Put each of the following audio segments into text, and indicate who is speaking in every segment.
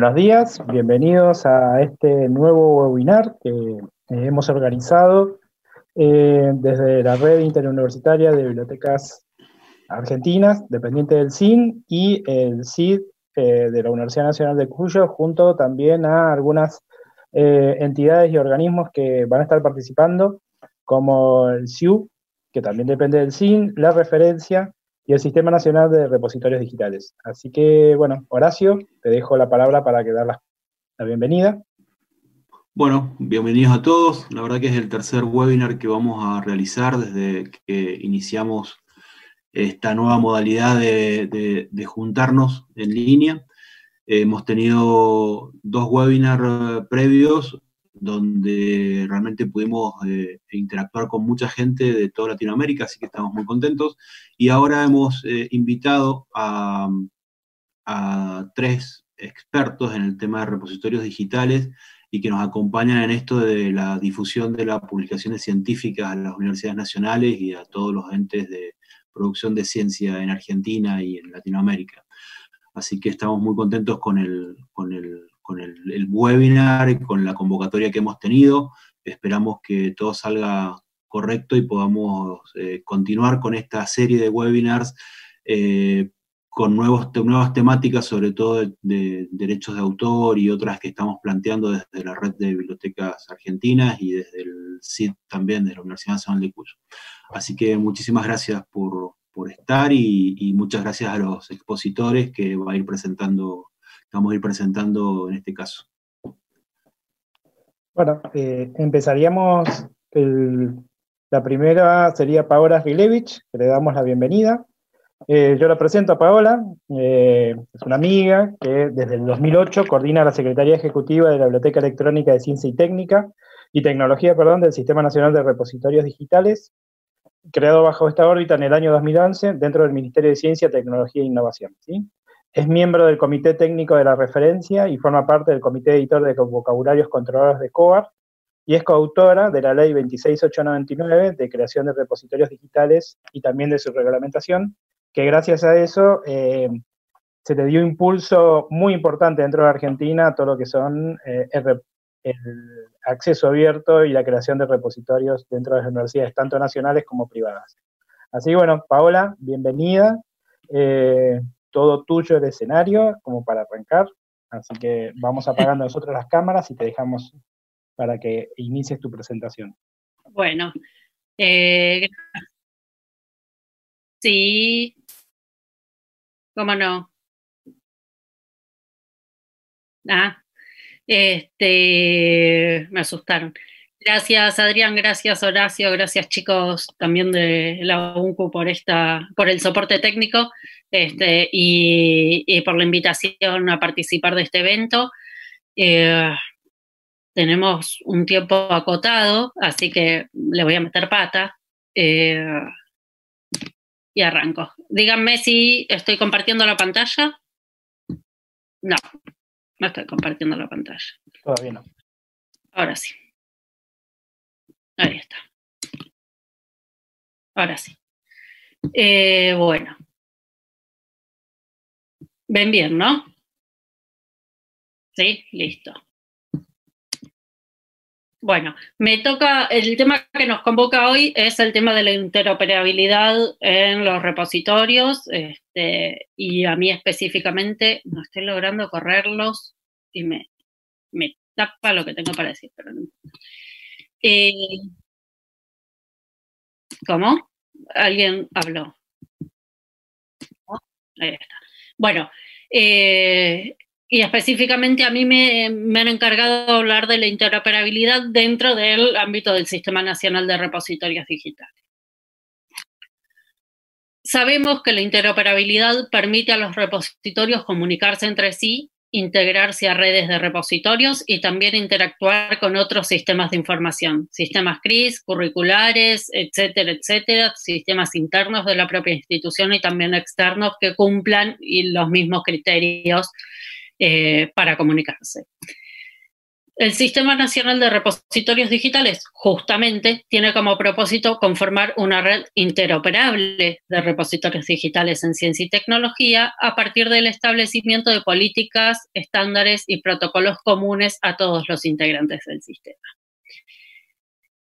Speaker 1: Buenos días, bienvenidos a este nuevo webinar que eh, hemos organizado eh, desde la Red Interuniversitaria de Bibliotecas Argentinas, dependiente del CIN, y el CID eh, de la Universidad Nacional de Cuyo, junto también a algunas entidades y organismos que van a estar participando, como el CIU, que también depende del CIN, la referencia y el Sistema Nacional de Repositorios Digitales. Así que, bueno, Horacio, te dejo la palabra para que dar la, bienvenida.
Speaker 2: Bueno, bienvenidos a todos. La verdad que es el tercer webinar que vamos a realizar desde que iniciamos esta nueva modalidad de, juntarnos en línea. hemos tenido dos webinars previos donde realmente pudimos eh, interactuar con mucha gente de toda Latinoamérica, así que estamos muy contentos. Y ahora hemos eh, invitado a, tres expertos en el tema de repositorios digitales y que nos acompañan en esto de la difusión de las publicaciones científicas a las universidades nacionales y a todos los entes de producción de ciencia en Argentina y en Latinoamérica. Así que estamos muy contentos con el, con el con el, webinar y con la convocatoria que hemos tenido. Esperamos que todo salga correcto y podamos eh, continuar con esta serie de webinars eh, con nuevos, nuevas temáticas, sobre todo de, derechos de autor y otras que estamos planteando desde la red de bibliotecas argentinas y desde el CID también de la Universidad Nacional de Cuyo. Así que muchísimas gracias por, estar y, y, muchas gracias a los expositores que va a ir presentando vamos a ir presentando en este caso.
Speaker 1: Bueno, eh, empezaríamos, la primera sería Paola Rilevich, que le damos la bienvenida. Eh, yo la presento a Paola, eh, es una amiga que desde el 2008 coordina la Secretaría Ejecutiva de la Biblioteca Electrónica de Ciencia y Técnica y Tecnología perdón, del Sistema Nacional de Repositorios Digitales, creado bajo esta órbita en el año 2011 dentro del Ministerio de Ciencia, Tecnología e Innovación. ¿sí? Es miembro del Comité Técnico de la Referencia y forma parte del Comité Editor de Vocabularios Controlados de COAR y es coautora de la Ley 26899 de creación de repositorios digitales y también de su reglamentación, que gracias a eso eh, se le dio impulso muy importante dentro de Argentina a todo lo que son eh, el, acceso abierto y la creación de repositorios dentro de las universidades, tanto nacionales como privadas. Así que bueno, Paola, bienvenida. Eh, todo tuyo el escenario como para arrancar. Así que vamos apagando nosotros las cámaras y te dejamos para que inicies tu presentación.
Speaker 3: Bueno, eh, sí, cómo no. Ah, este, me asustaron. Gracias Adrián, gracias Horacio, gracias chicos también de la UNCU por esta, por el soporte técnico este, y, por la invitación a participar de este evento. Eh, tenemos un tiempo acotado, así que le voy a meter pata eh, y arranco. Díganme si estoy compartiendo la pantalla. No, no estoy compartiendo la pantalla.
Speaker 1: Todavía no.
Speaker 3: Ahora sí. Ahí está. Ahora sí. Eh, bueno. Ven bien, ¿no? Sí, listo. Bueno, me toca, el tema que nos convoca hoy es el tema de la interoperabilidad en los repositorios este, y a mí específicamente no estoy logrando correrlos y me, me tapa lo que tengo para decir, pero no. Eh, ¿Cómo? Alguien habló. Ahí está. Bueno, eh, y específicamente a mí me, han encargado de hablar de la interoperabilidad dentro del ámbito del Sistema Nacional de Repositorios Digitales. Sabemos que la interoperabilidad permite a los repositorios comunicarse entre sí integrarse a redes de repositorios y también interactuar con otros sistemas de información, sistemas CRIS, curriculares, etcétera, etcétera, sistemas internos de la propia institución y también externos que cumplan los mismos criterios eh, para comunicarse. El Sistema Nacional de Repositorios Digitales justamente tiene como propósito conformar una red interoperable de repositorios digitales en ciencia y tecnología a partir del establecimiento de políticas, estándares y protocolos comunes a todos los integrantes del sistema.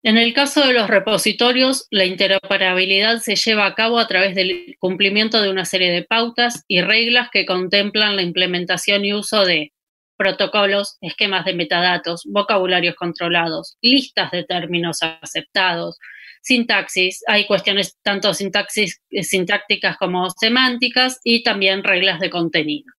Speaker 3: En el caso de los repositorios, la interoperabilidad se lleva a cabo a través del cumplimiento de una serie de pautas y reglas que contemplan la implementación y uso de protocolos, esquemas de metadatos, vocabularios controlados, listas de términos aceptados, sintaxis, hay cuestiones tanto eh, sintácticas como semánticas y también reglas de contenido.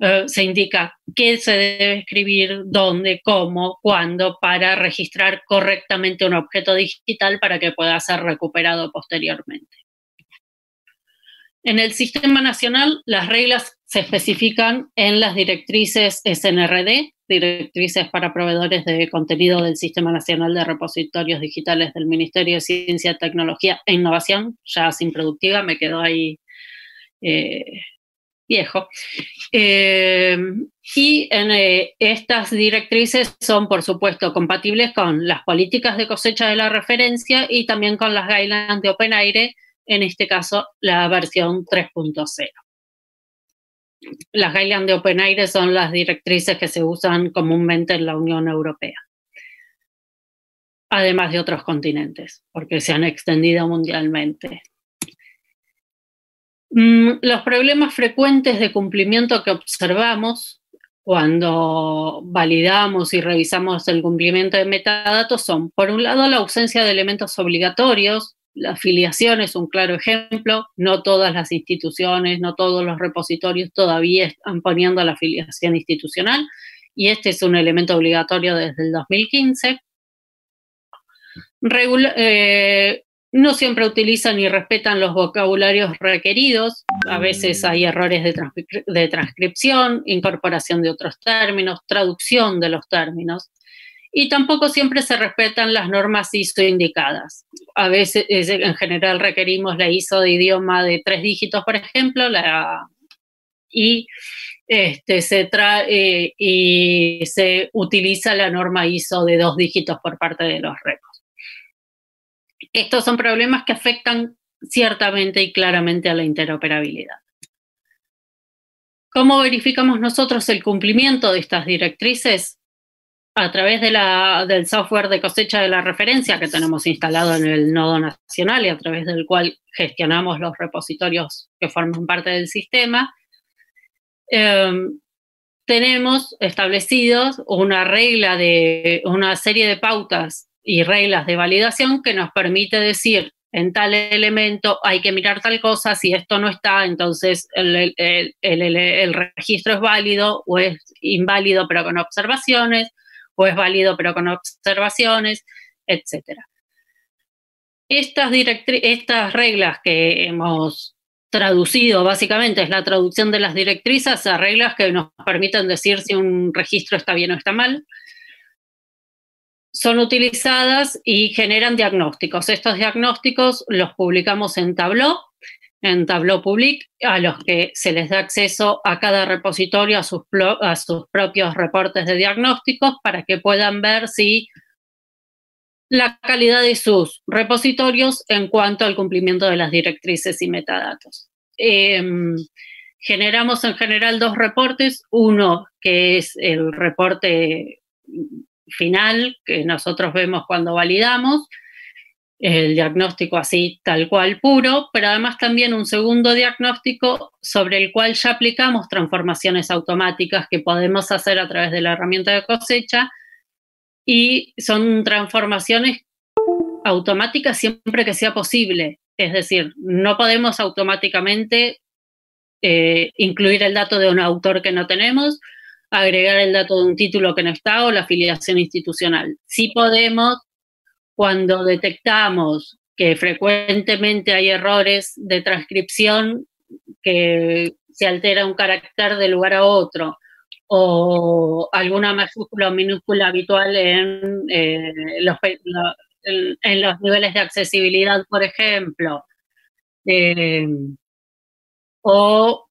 Speaker 3: Eh, se indica qué se debe escribir, dónde, cómo, cuándo, para registrar correctamente un objeto digital para que pueda ser recuperado posteriormente. En el sistema nacional, las reglas se especifican en las directrices SNRD, directrices para proveedores de contenido del Sistema Nacional de Repositorios Digitales del Ministerio de Ciencia, Tecnología e Innovación, ya sin productiva, me quedó ahí eh, viejo. Eh, y eh, estas directrices son, por supuesto, compatibles con las políticas de cosecha de la referencia y también con las guidelines de OpenAire en este caso la versión 3.0. Las guidelines de OpenAIRE son las directrices que se usan comúnmente en la Unión Europea, además de otros continentes, porque se han extendido mundialmente. Mm, los problemas frecuentes de cumplimiento que observamos cuando validamos y revisamos el cumplimiento de metadatos son, por un lado, la ausencia de elementos obligatorios, la afiliación es un claro ejemplo. No todas las instituciones, no todos los repositorios todavía están poniendo la afiliación institucional y este es un elemento obligatorio desde el 2015. Eh, no siempre utilizan ni respetan los vocabularios requeridos. A veces hay errores de transcripción, incorporación de otros términos, traducción de los términos y tampoco siempre se respetan las normas ISO indicadas. A veces, en general, requerimos la ISO de idioma de tres dígitos, por ejemplo, la, y, este, se trae, y se utiliza la norma ISO de dos dígitos por parte de los repos. Estos son problemas que afectan ciertamente y claramente a la interoperabilidad. ¿Cómo verificamos nosotros el cumplimiento de estas directrices? A través de la, del software de cosecha de la referencia que tenemos instalado en el nodo nacional y a través del cual gestionamos los repositorios que forman parte del sistema, em, tenemos establecidos una regla de una serie de pautas y reglas de validación que nos permite decir en tal elemento hay que mirar tal cosa, si esto no está, entonces el, el registro es válido o es inválido pero con observaciones, o es válido pero con observaciones, etc. Estas, estas reglas que hemos traducido básicamente es la traducción de las directrices a reglas que nos permiten decir si un registro está bien o está mal. Son utilizadas y generan diagnósticos. Estos diagnósticos los publicamos en Tableau en Tableau Public, a los que se les da acceso a cada repositorio, a sus, propios reportes de diagnósticos, para que puedan ver si la calidad de sus repositorios en cuanto al cumplimiento de las directrices y metadatos. Em, generamos en general dos reportes, uno que es el reporte final que nosotros vemos cuando validamos, el diagnóstico así tal cual puro, pero además también un segundo diagnóstico sobre el cual ya aplicamos transformaciones automáticas que podemos hacer a través de la herramienta de cosecha y son transformaciones automáticas siempre que sea posible. Es decir, no podemos automáticamente eh, incluir el dato de un autor que no tenemos, agregar el dato de un título que no está o la afiliación institucional. Sí podemos cuando detectamos que frecuentemente hay errores de transcripción, que se altera un carácter de lugar a otro, o alguna mayúscula o minúscula habitual en, eh, los, niveles de accesibilidad, por ejemplo. Eh, o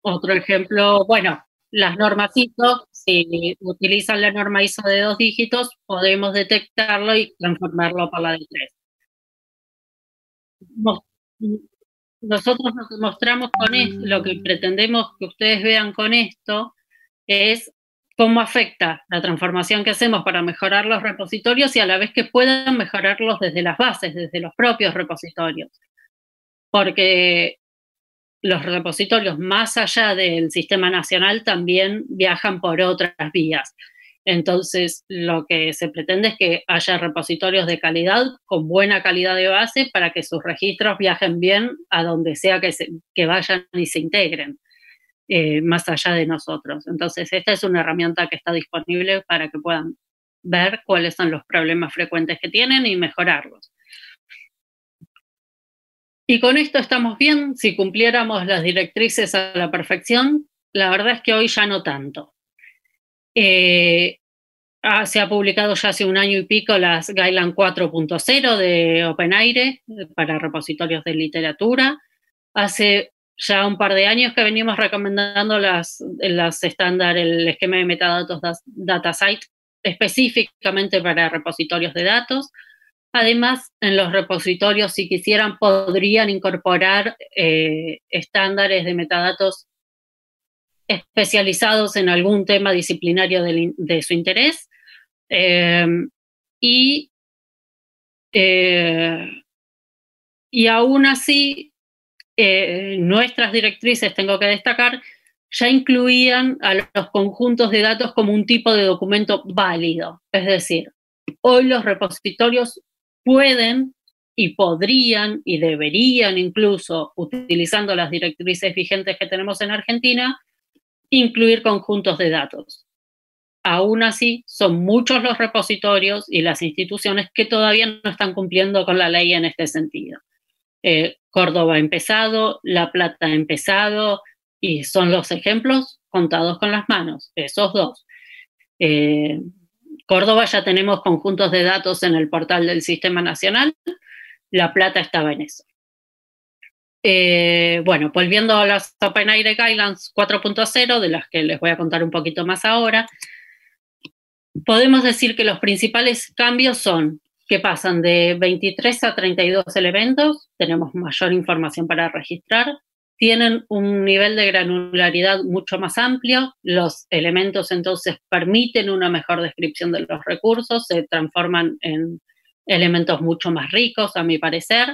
Speaker 3: otro ejemplo, bueno, las normas ISO si utilizan la norma ISO de dos dígitos, podemos detectarlo y transformarlo por la de tres. Nosotros nos mostramos con esto, lo que pretendemos que ustedes vean con esto es cómo afecta la transformación que hacemos para mejorar los repositorios y a la vez que puedan mejorarlos desde las bases, desde los propios repositorios. Porque los repositorios más allá del sistema nacional también viajan por otras vías. Entonces, lo que se pretende es que haya repositorios de calidad, con buena calidad de base, para que sus registros viajen bien a donde sea que, que vayan y se integren, eh, más allá de nosotros. Entonces, esta es una herramienta que está disponible para que puedan ver cuáles son los problemas frecuentes que tienen y mejorarlos. Y con esto estamos bien. Si cumpliéramos las directrices a la perfección, la verdad es que hoy ya no tanto. Eh, ah, se ha publicado ya hace un año y pico las Guideline 4.0 de OpenAire para repositorios de literatura. Hace ya un par de años que venimos recomendando las, las estándar, el esquema de metadatos DataSite específicamente para repositorios de datos. Además, en los repositorios, si quisieran, podrían incorporar eh, estándares de metadatos especializados en algún tema disciplinario de, su interés. Eh, y, eh, y aún así, nuestras directrices, tengo que destacar, ya incluían a los conjuntos de datos como un tipo de documento válido. Es decir, hoy los repositorios pueden y podrían y deberían incluso, utilizando las directrices vigentes que tenemos en Argentina, incluir conjuntos de datos. Aún así, son muchos los repositorios y las instituciones que todavía no están cumpliendo con la ley en este sentido. Eh, Córdoba ha empezado, La Plata ha empezado, y son los ejemplos contados con las manos, esos dos. Eh, Córdoba ya tenemos conjuntos de datos en el portal del Sistema Nacional, La Plata estaba en eso. Eh, bueno, volviendo a las OpenAire Guidelines 4.0, de las que les voy a contar un poquito más ahora, podemos decir que los principales cambios son que pasan de 23 a 32 elementos, tenemos mayor información para registrar, tienen un nivel de granularidad mucho más amplio, los elementos entonces permiten una mejor descripción de los recursos, se transforman en elementos mucho más ricos, a mi parecer.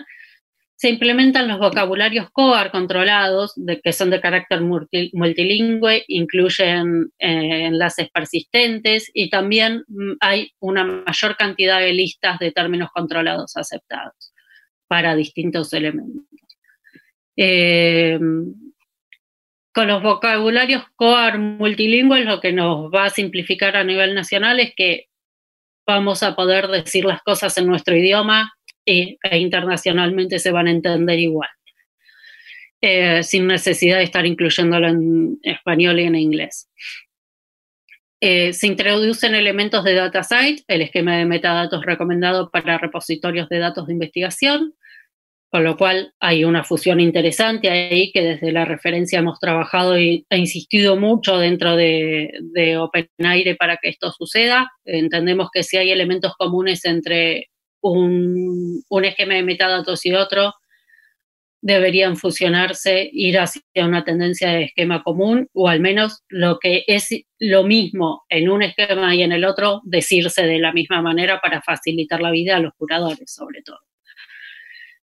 Speaker 3: Se implementan los vocabularios COAR controlados, que son de carácter multilingüe, incluyen eh, enlaces persistentes y también mm, hay una mayor cantidad de listas de términos controlados aceptados para distintos elementos. Eh, con los vocabularios COAR multilingües, lo que nos va a simplificar a nivel nacional es que vamos a poder decir las cosas en nuestro idioma e internacionalmente se van a entender igual, eh, sin necesidad de estar incluyéndolo en español y en inglés. Eh, se introducen elementos de DataSite, el esquema de metadatos recomendado para repositorios de datos de investigación, con lo cual hay una fusión interesante ahí que desde la referencia hemos trabajado ha insistido mucho dentro de, de OpenAire para que esto suceda. Entendemos que si hay elementos comunes entre un, un esquema de metadatos y otro, deberían fusionarse, ir hacia una tendencia de esquema común, o al menos lo que es lo mismo en un esquema y en el otro, decirse de la misma manera para facilitar la vida a los curadores, sobre todo.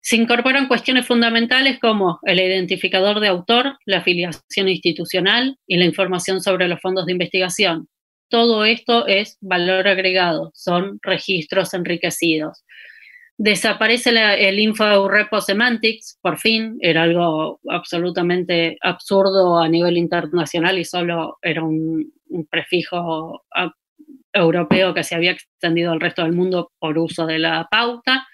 Speaker 3: Se incorporan cuestiones fundamentales como el identificador de autor, la afiliación institucional y la información sobre los fondos de investigación. Todo esto es valor agregado, son registros enriquecidos. Desaparece el info repo semantics, por fin, era algo absolutamente absurdo a nivel internacional y solo era un, un prefijo europeo que se había extendido al resto del mundo por uso de la pauta.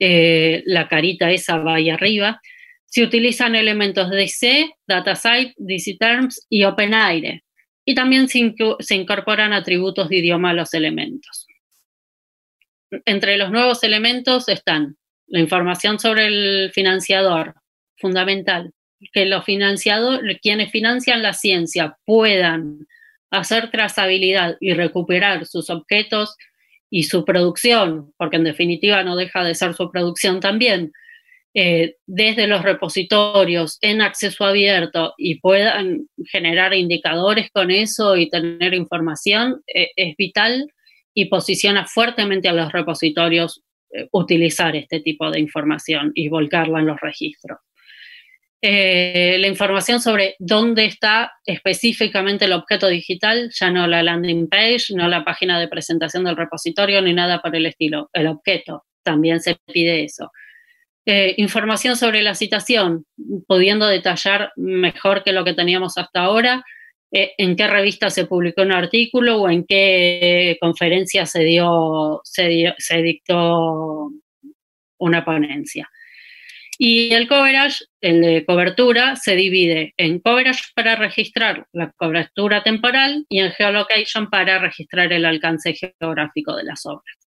Speaker 3: Eh, la carita esa va ahí arriba. Se utilizan elementos de C, DataSite, DCTerms y OpenAire. Y también se, se incorporan atributos de idioma a los elementos. Entre los nuevos elementos están la información sobre el financiador, fundamental, que los financiadores, quienes financian la ciencia, puedan hacer trazabilidad y recuperar sus objetos y su producción, porque en definitiva no deja de ser su producción también, eh, desde los repositorios en acceso abierto y puedan generar indicadores con eso y tener información, eh, es vital y posiciona fuertemente a los repositorios eh, utilizar este tipo de información y volcarla en los registros. Eh, la información sobre dónde está específicamente el objeto digital, ya no la landing page, no la página de presentación del repositorio ni nada por el estilo, el objeto, también se pide eso. Eh, información sobre la citación, pudiendo detallar mejor que lo que teníamos hasta ahora, eh, en qué revista se publicó un artículo o en qué conferencia se, dio, se dictó una ponencia. Y el coverage, el de cobertura, se divide en coverage para registrar la cobertura temporal y en geolocation para registrar el alcance geográfico de las obras.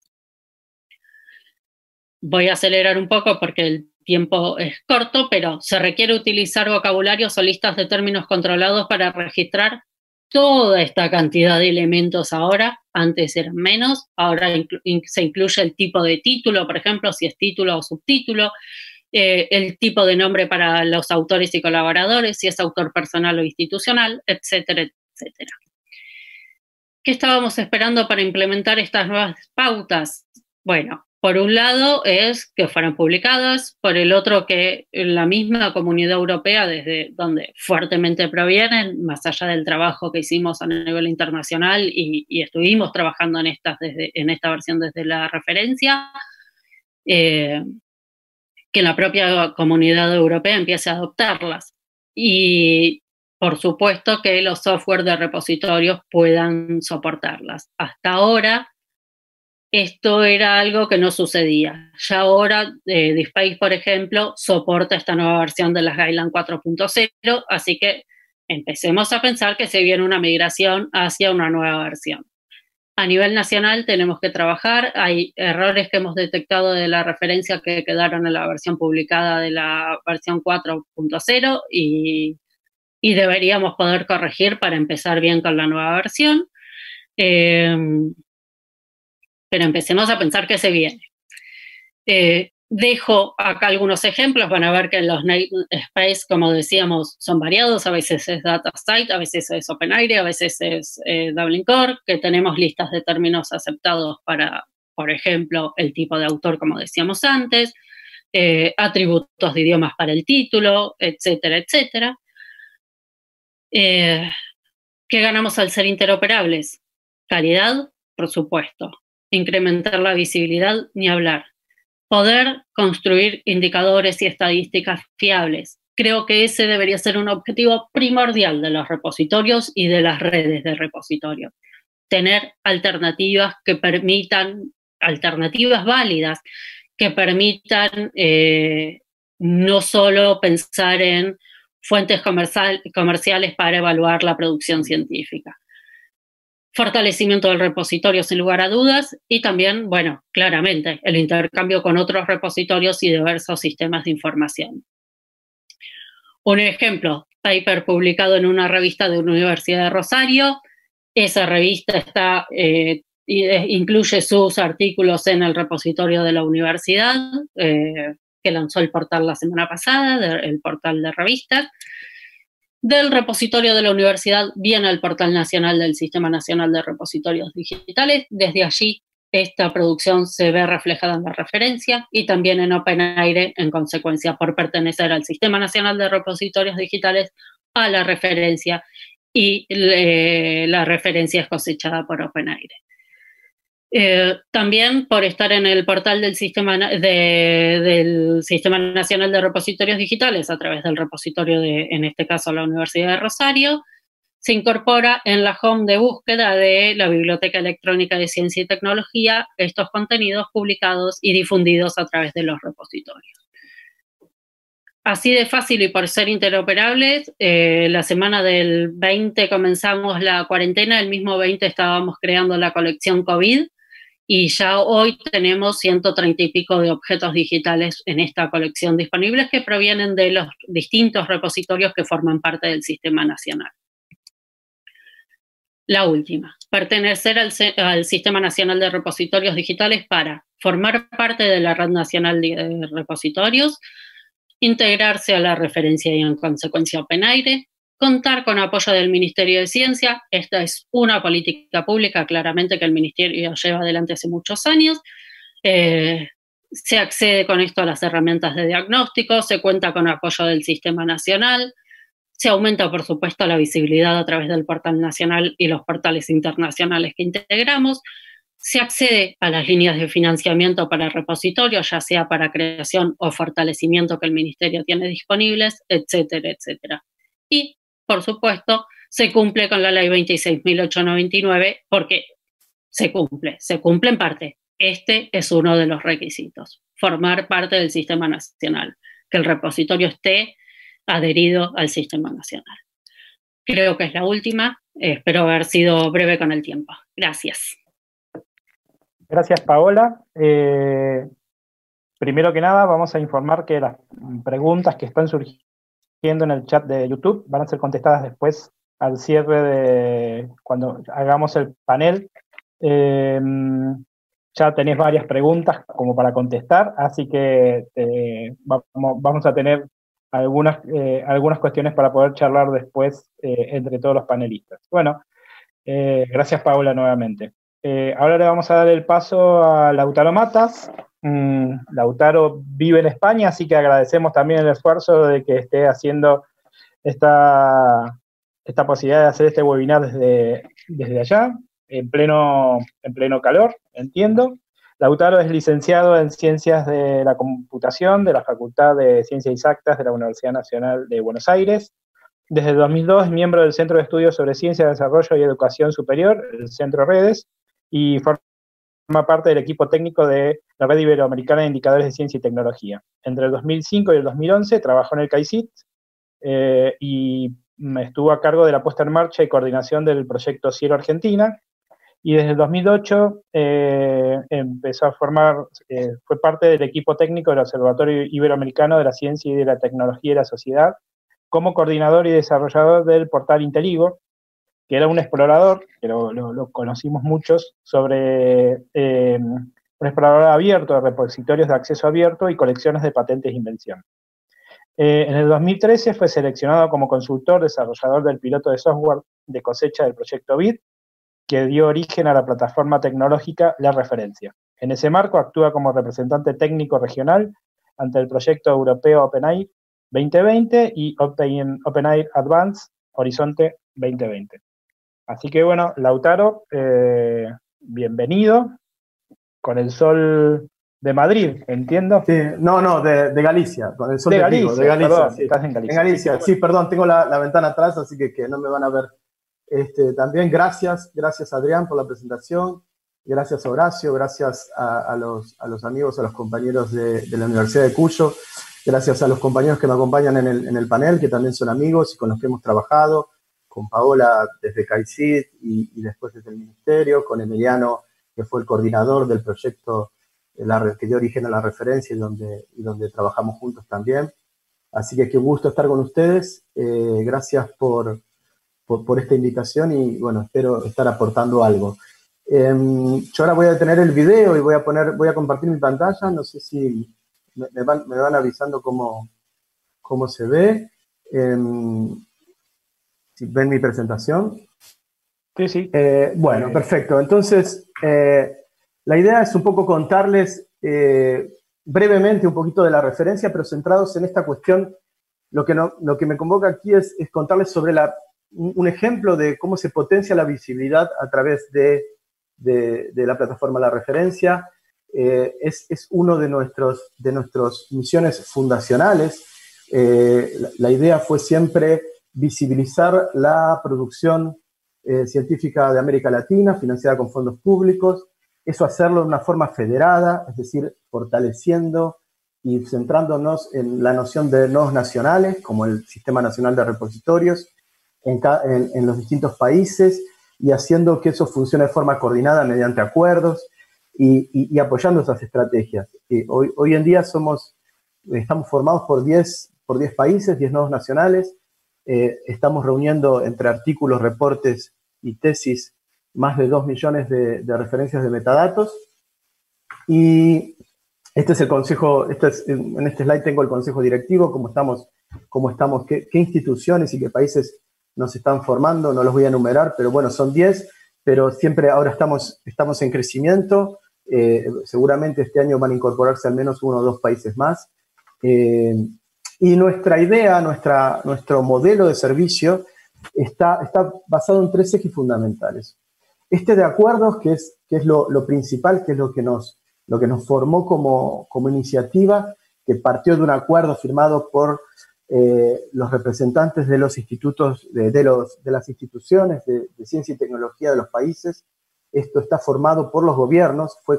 Speaker 3: Voy a acelerar un poco porque el tiempo es corto, pero se requiere utilizar vocabularios o listas de términos controlados para registrar toda esta cantidad de elementos ahora, antes eran menos, ahora se incluye el tipo de título, por ejemplo, si es título o subtítulo, eh, el tipo de nombre para los autores y colaboradores, si es autor personal o institucional, etcétera, etcétera. ¿Qué estábamos esperando para implementar estas nuevas pautas? Bueno, por un lado es que fueran publicadas, por el otro que la misma comunidad europea, desde donde fuertemente provienen, más allá del trabajo que hicimos a nivel internacional y, estuvimos trabajando en, estas desde, en esta versión desde la referencia, eh, que la propia comunidad europea empiece a adoptarlas. Y por supuesto que los software de repositorios puedan soportarlas. Hasta ahora esto era algo que no sucedía. Ya ahora eh, DISPACE, por ejemplo, soporta esta nueva versión de las Guideline 4.0, así que empecemos a pensar que se viene una migración hacia una nueva versión. A nivel nacional tenemos que trabajar, hay errores que hemos detectado de la referencia que quedaron en la versión publicada de la versión 4.0 y, deberíamos poder corregir para empezar bien con la nueva versión. Em, pero empecemos a pensar que se viene. Eh, Dejo acá algunos ejemplos, van a ver que los namespace, como decíamos, son variados, a veces es DataSite, a veces es OpenAire, a veces es eh, Dublin Core, que tenemos listas de términos aceptados para, por ejemplo, el tipo de autor, como decíamos antes, eh, atributos de idiomas para el título, etcétera, etcétera. Eh, ¿Qué ganamos al ser interoperables? Calidad, por supuesto. Incrementar la visibilidad, ni hablar poder construir indicadores y estadísticas fiables. Creo que ese debería ser un objetivo primordial de los repositorios y de las redes de repositorios. Tener alternativas que permitan, alternativas válidas, que permitan eh, no solo pensar en fuentes comerciales para evaluar la producción científica, fortalecimiento del repositorio sin lugar a dudas y también, bueno, claramente el intercambio con otros repositorios y diversos sistemas de información. Un ejemplo, paper publicado en una revista de la Universidad de Rosario. Esa revista está, eh, eh, incluye sus artículos en el repositorio de la universidad, eh, que lanzó el portal la semana pasada, el portal de revistas. Del repositorio de la universidad viene al portal nacional del Sistema Nacional de Repositorios Digitales. Desde allí esta producción se ve reflejada en la referencia y también en OpenAire, en consecuencia, por pertenecer al Sistema Nacional de Repositorios Digitales, a la referencia y eh, la referencia es cosechada por OpenAire. Eh, también por estar en el portal del sistema, sistema Nacional de Repositorios Digitales a través del repositorio de, en este caso, la Universidad de Rosario, se incorpora en la home de búsqueda de la Biblioteca Electrónica de Ciencia y Tecnología estos contenidos publicados y difundidos a través de los repositorios. Así de fácil y por ser interoperables, eh, la semana del 20 comenzamos la cuarentena, el mismo 20 estábamos creando la colección COVID, y ya hoy tenemos 130 y pico de objetos digitales en esta colección disponibles que provienen de los distintos repositorios que forman parte del sistema nacional. La última, pertenecer al, Sistema Nacional de Repositorios Digitales para formar parte de la Red Nacional de Repositorios, integrarse a la referencia y en consecuencia OpenAire, contar con apoyo del Ministerio de Ciencia. Esta es una política pública claramente que el Ministerio lleva adelante hace muchos años. Eh, se accede con esto a las herramientas de diagnóstico, se cuenta con apoyo del Sistema Nacional, se aumenta, por supuesto, la visibilidad a través del portal nacional y los portales internacionales que integramos, se accede a las líneas de financiamiento para repositorios, ya sea para creación o fortalecimiento que el Ministerio tiene disponibles, etcétera, etcétera. Y, por supuesto, se cumple con la ley 26.899 porque se cumple, se cumple en parte, este es uno de los requisitos, formar parte del sistema nacional, que el repositorio esté adherido al sistema nacional. Creo que es la última, espero haber sido breve con el tiempo. Gracias.
Speaker 1: Gracias, Paola. Eh, primero que nada, vamos a informar que las preguntas que están surgiendo en el chat de YouTube van a ser contestadas después al cierre de cuando hagamos el panel. Eh, ya tenéis varias preguntas como para contestar, así que eh, vamos, a tener algunas, eh, algunas cuestiones para poder charlar después eh, entre todos los panelistas. Bueno, gracias Paula nuevamente. ahora le vamos a dar el paso a Lautaro Matas. Mm, Lautaro vive en España, así que agradecemos también el esfuerzo de que esté haciendo esta, esta posibilidad de hacer este webinar desde, desde allá en pleno, en pleno calor, entiendo. Lautaro es licenciado en Ciencias de la Computación de la Facultad de Ciencias Exactas de la Universidad Nacional de Buenos Aires. Desde 2002 es miembro del Centro de Estudios sobre Ciencia, Desarrollo y Educación Superior, el Centro Redes, y forma parte del equipo técnico de la Red Iberoamericana de Indicadores de Ciencia y Tecnología. Entre el 2005 y el 2011 trabajó en el CAICIT eh, y estuvo a cargo de la puesta en marcha y coordinación del proyecto Cielo Argentina, y desde el 2008 eh, empezó a formar, eh, fue parte del equipo técnico del Observatorio Iberoamericano de la Ciencia y de la Tecnología y la Sociedad, como coordinador y desarrollador del portal Inteligo, que era un explorador, que lo, conocimos muchos, sobre eh, un explorador abierto de repositorios de acceso abierto y colecciones de patentes de invención. en el 2013 fue seleccionado como consultor desarrollador del piloto de software de cosecha del proyecto BID, que dio origen a la plataforma tecnológica La Referencia. En ese marco actúa como representante técnico regional ante el proyecto europeo OpenAir 2020 y Open, OpenAir Advance Horizonte 2020. Así que bueno, Lautaro, eh, bienvenido con el sol de Madrid, entiendo.
Speaker 4: Sí, no, no, de, Galicia, con el sol
Speaker 1: de, Galicia. de Galicia,
Speaker 4: estás en Galicia. En Galicia, sí, perdón, tengo la, la, ventana atrás, así que, que no me van a ver este, también gracias, gracias Adrián por la presentación, gracias Horacio, gracias a, los, amigos, a los compañeros de, la Universidad de Cuyo, gracias a los compañeros que me acompañan en el, panel, que también son amigos y con los que hemos trabajado, con Paola desde CAICID y, después desde el Ministerio, con Emiliano, que fue el coordinador del proyecto que dio origen a la referencia y donde, y donde trabajamos juntos también. Así que qué gusto estar con ustedes. Eh, gracias por, por, esta invitación y bueno, espero estar aportando algo. Em, yo ahora voy a tener el video y voy a poner, voy a compartir mi pantalla, no sé si me, van, me van, avisando cómo, cómo se ve. Em, si ven mi presentación.
Speaker 1: Sí, sí.
Speaker 4: Eh, bueno, perfecto. Entonces, eh, la idea es un poco contarles eh, brevemente un poquito de la referencia, pero centrados en esta cuestión. Lo que, no, lo que me convoca aquí es, es contarles sobre la un ejemplo de cómo se potencia la visibilidad a través de, la plataforma La Referencia. Eh, es, es, uno de nuestros de nuestras misiones fundacionales. Eh, la, idea fue siempre visibilizar la producción eh, científica de América Latina, financiada con fondos públicos, eso hacerlo de una forma federada, es decir, fortaleciendo y centrándonos en la noción de nodos nacionales, como el Sistema Nacional de Repositorios, en, los distintos países y haciendo que eso funcione de forma coordinada mediante acuerdos y, apoyando esas estrategias. hoy, hoy en día estamos formados por 10, por 10 países, 10 nodos nacionales. Eh, estamos reuniendo entre artículos, reportes y tesis más de 2 millones de, referencias de metadatos. Y este es el consejo, este en este slide tengo el consejo directivo, cómo estamos, cómo estamos qué, instituciones y qué países nos están formando, no los voy a enumerar, pero bueno, son 10, pero siempre ahora estamos, estamos en crecimiento, eh, seguramente este año van a incorporarse al menos uno o dos países más. Eh, y nuestra idea, nuestra, nuestro modelo de servicio está, está basado en tres ejes fundamentales. Este de acuerdos, que es, que es lo, principal, que es lo que nos, lo que nos formó como, como iniciativa, que partió de un acuerdo firmado por eh, los representantes de los institutos, de, los, de las instituciones de, ciencia y tecnología de los países. Esto está formado por los gobiernos, fue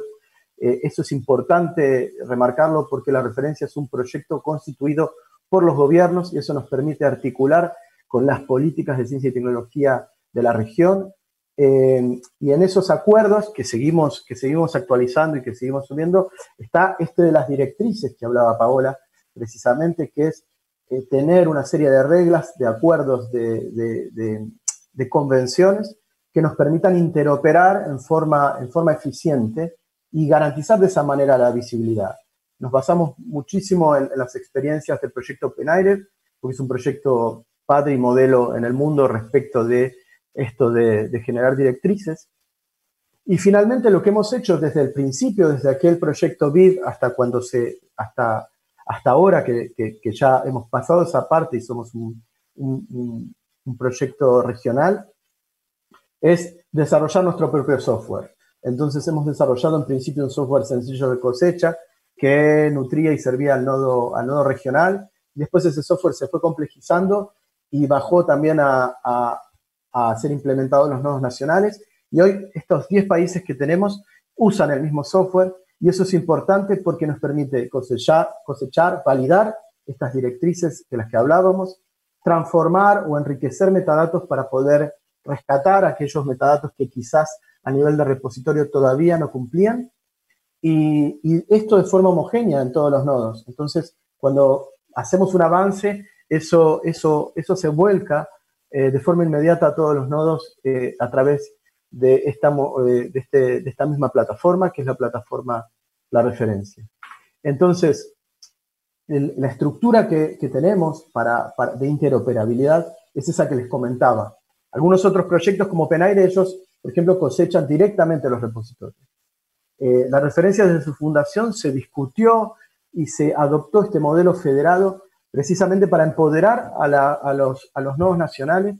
Speaker 4: eh, eso es importante remarcarlo porque la referencia es un proyecto constituido por los gobiernos y eso nos permite articular con las políticas de ciencia y tecnología de la región. Eh, y en esos acuerdos que seguimos, que seguimos actualizando y que seguimos subiendo, está este de las directrices que hablaba Paola, precisamente, que es eh, tener una serie de reglas, de acuerdos, de, de, convenciones que nos permitan interoperar en forma, en forma eficiente y garantizar de esa manera la visibilidad. Nos basamos muchísimo en, las experiencias del proyecto OpenAire, porque es un proyecto padre y modelo en el mundo respecto de esto de, generar directrices. Y finalmente lo que hemos hecho desde el principio, desde aquel proyecto BID hasta cuando se, hasta, hasta ahora que, ya hemos pasado esa parte y somos un, un, proyecto regional, es desarrollar nuestro propio software. Entonces hemos desarrollado en principio un software sencillo de cosecha que nutría y servía al nodo, al nodo regional. Después ese software se fue complejizando y bajó también a, a, ser implementado en los nodos nacionales. Y hoy estos 10 países que tenemos usan el mismo software y eso es importante porque nos permite cosechar, cosechar validar estas directrices de las que hablábamos, transformar o enriquecer metadatos para poder rescatar aquellos metadatos que quizás a nivel de repositorio todavía no cumplían y, esto de forma homogénea en todos los nodos. Entonces, cuando hacemos un avance, eso, eso, eso se vuelca eh, de forma inmediata a todos los nodos eh, a través de esta, eh, de, este, de, esta misma plataforma, que es la plataforma La Referencia. Entonces, la estructura que, tenemos para, para, de interoperabilidad es esa que les comentaba. Algunos otros proyectos como Penaire, ellos, por ejemplo, cosechan directamente los repositorios. Eh, la referencia desde su fundación se discutió y se adoptó este modelo federado precisamente para empoderar a, los, a nacionales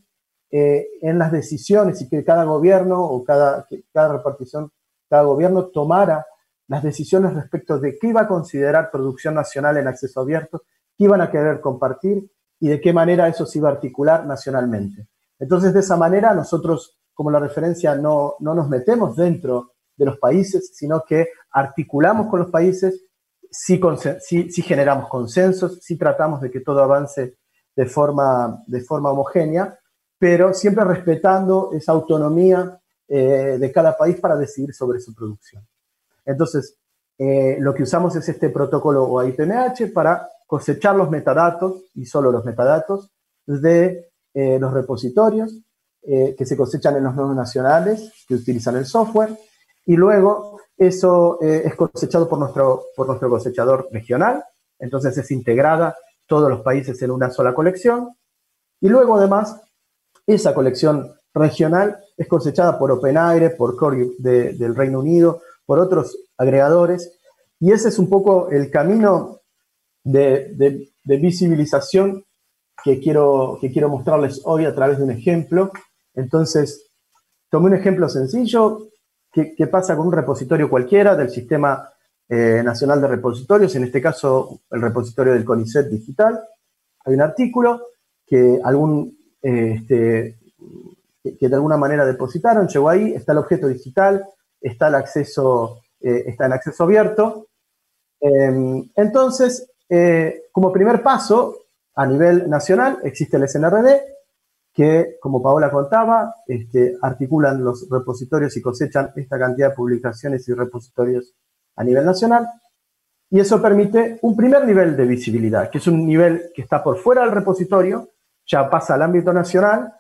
Speaker 4: eh, en las decisiones y que cada gobierno o cada, repartición, cada gobierno tomara las decisiones respecto de qué iba a considerar producción nacional en acceso abierto, qué iban a querer compartir y de qué manera eso se iba a articular nacionalmente. Entonces, de esa manera, nosotros, como la referencia, no nos metemos dentro de los países, sino que articulamos con los países, si generamos consensos, si tratamos de que todo avance de forma, homogénea, pero siempre respetando esa autonomía eh, de cada país para decidir sobre su producción. Entonces, eh, lo que usamos es este protocolo OIPMH para cosechar los metadatos y solo los metadatos de eh, los repositorios que se cosechan en los nodos nacionales que utilizan el software y luego eso eh, es cosechado por nuestro, por nuestro cosechador regional, entonces es integrada todos los países en una sola colección, y luego además esa colección regional es cosechada por OpenAire, por Core del Reino Unido, por otros agregadores, y ese es un poco el camino de, visibilización que quiero, que quiero mostrarles hoy a través de un ejemplo. Entonces, tomé un ejemplo sencillo, ¿Qué, pasa con un repositorio cualquiera del Sistema eh, Nacional de Repositorios? En este caso, el repositorio del CONICET digital. Hay un artículo que, algún, eh, este, que, de alguna manera depositaron, llegó ahí, está el objeto digital, está el acceso, eh, está acceso abierto. Em, entonces, como primer paso, a nivel nacional, existe el SNRD, que, como Paola contaba, este, articulan los repositorios y cosechan esta cantidad de publicaciones y repositorios a nivel nacional. Y eso permite un primer nivel de visibilidad, que es un nivel que está por fuera del repositorio, ya pasa al ámbito nacional,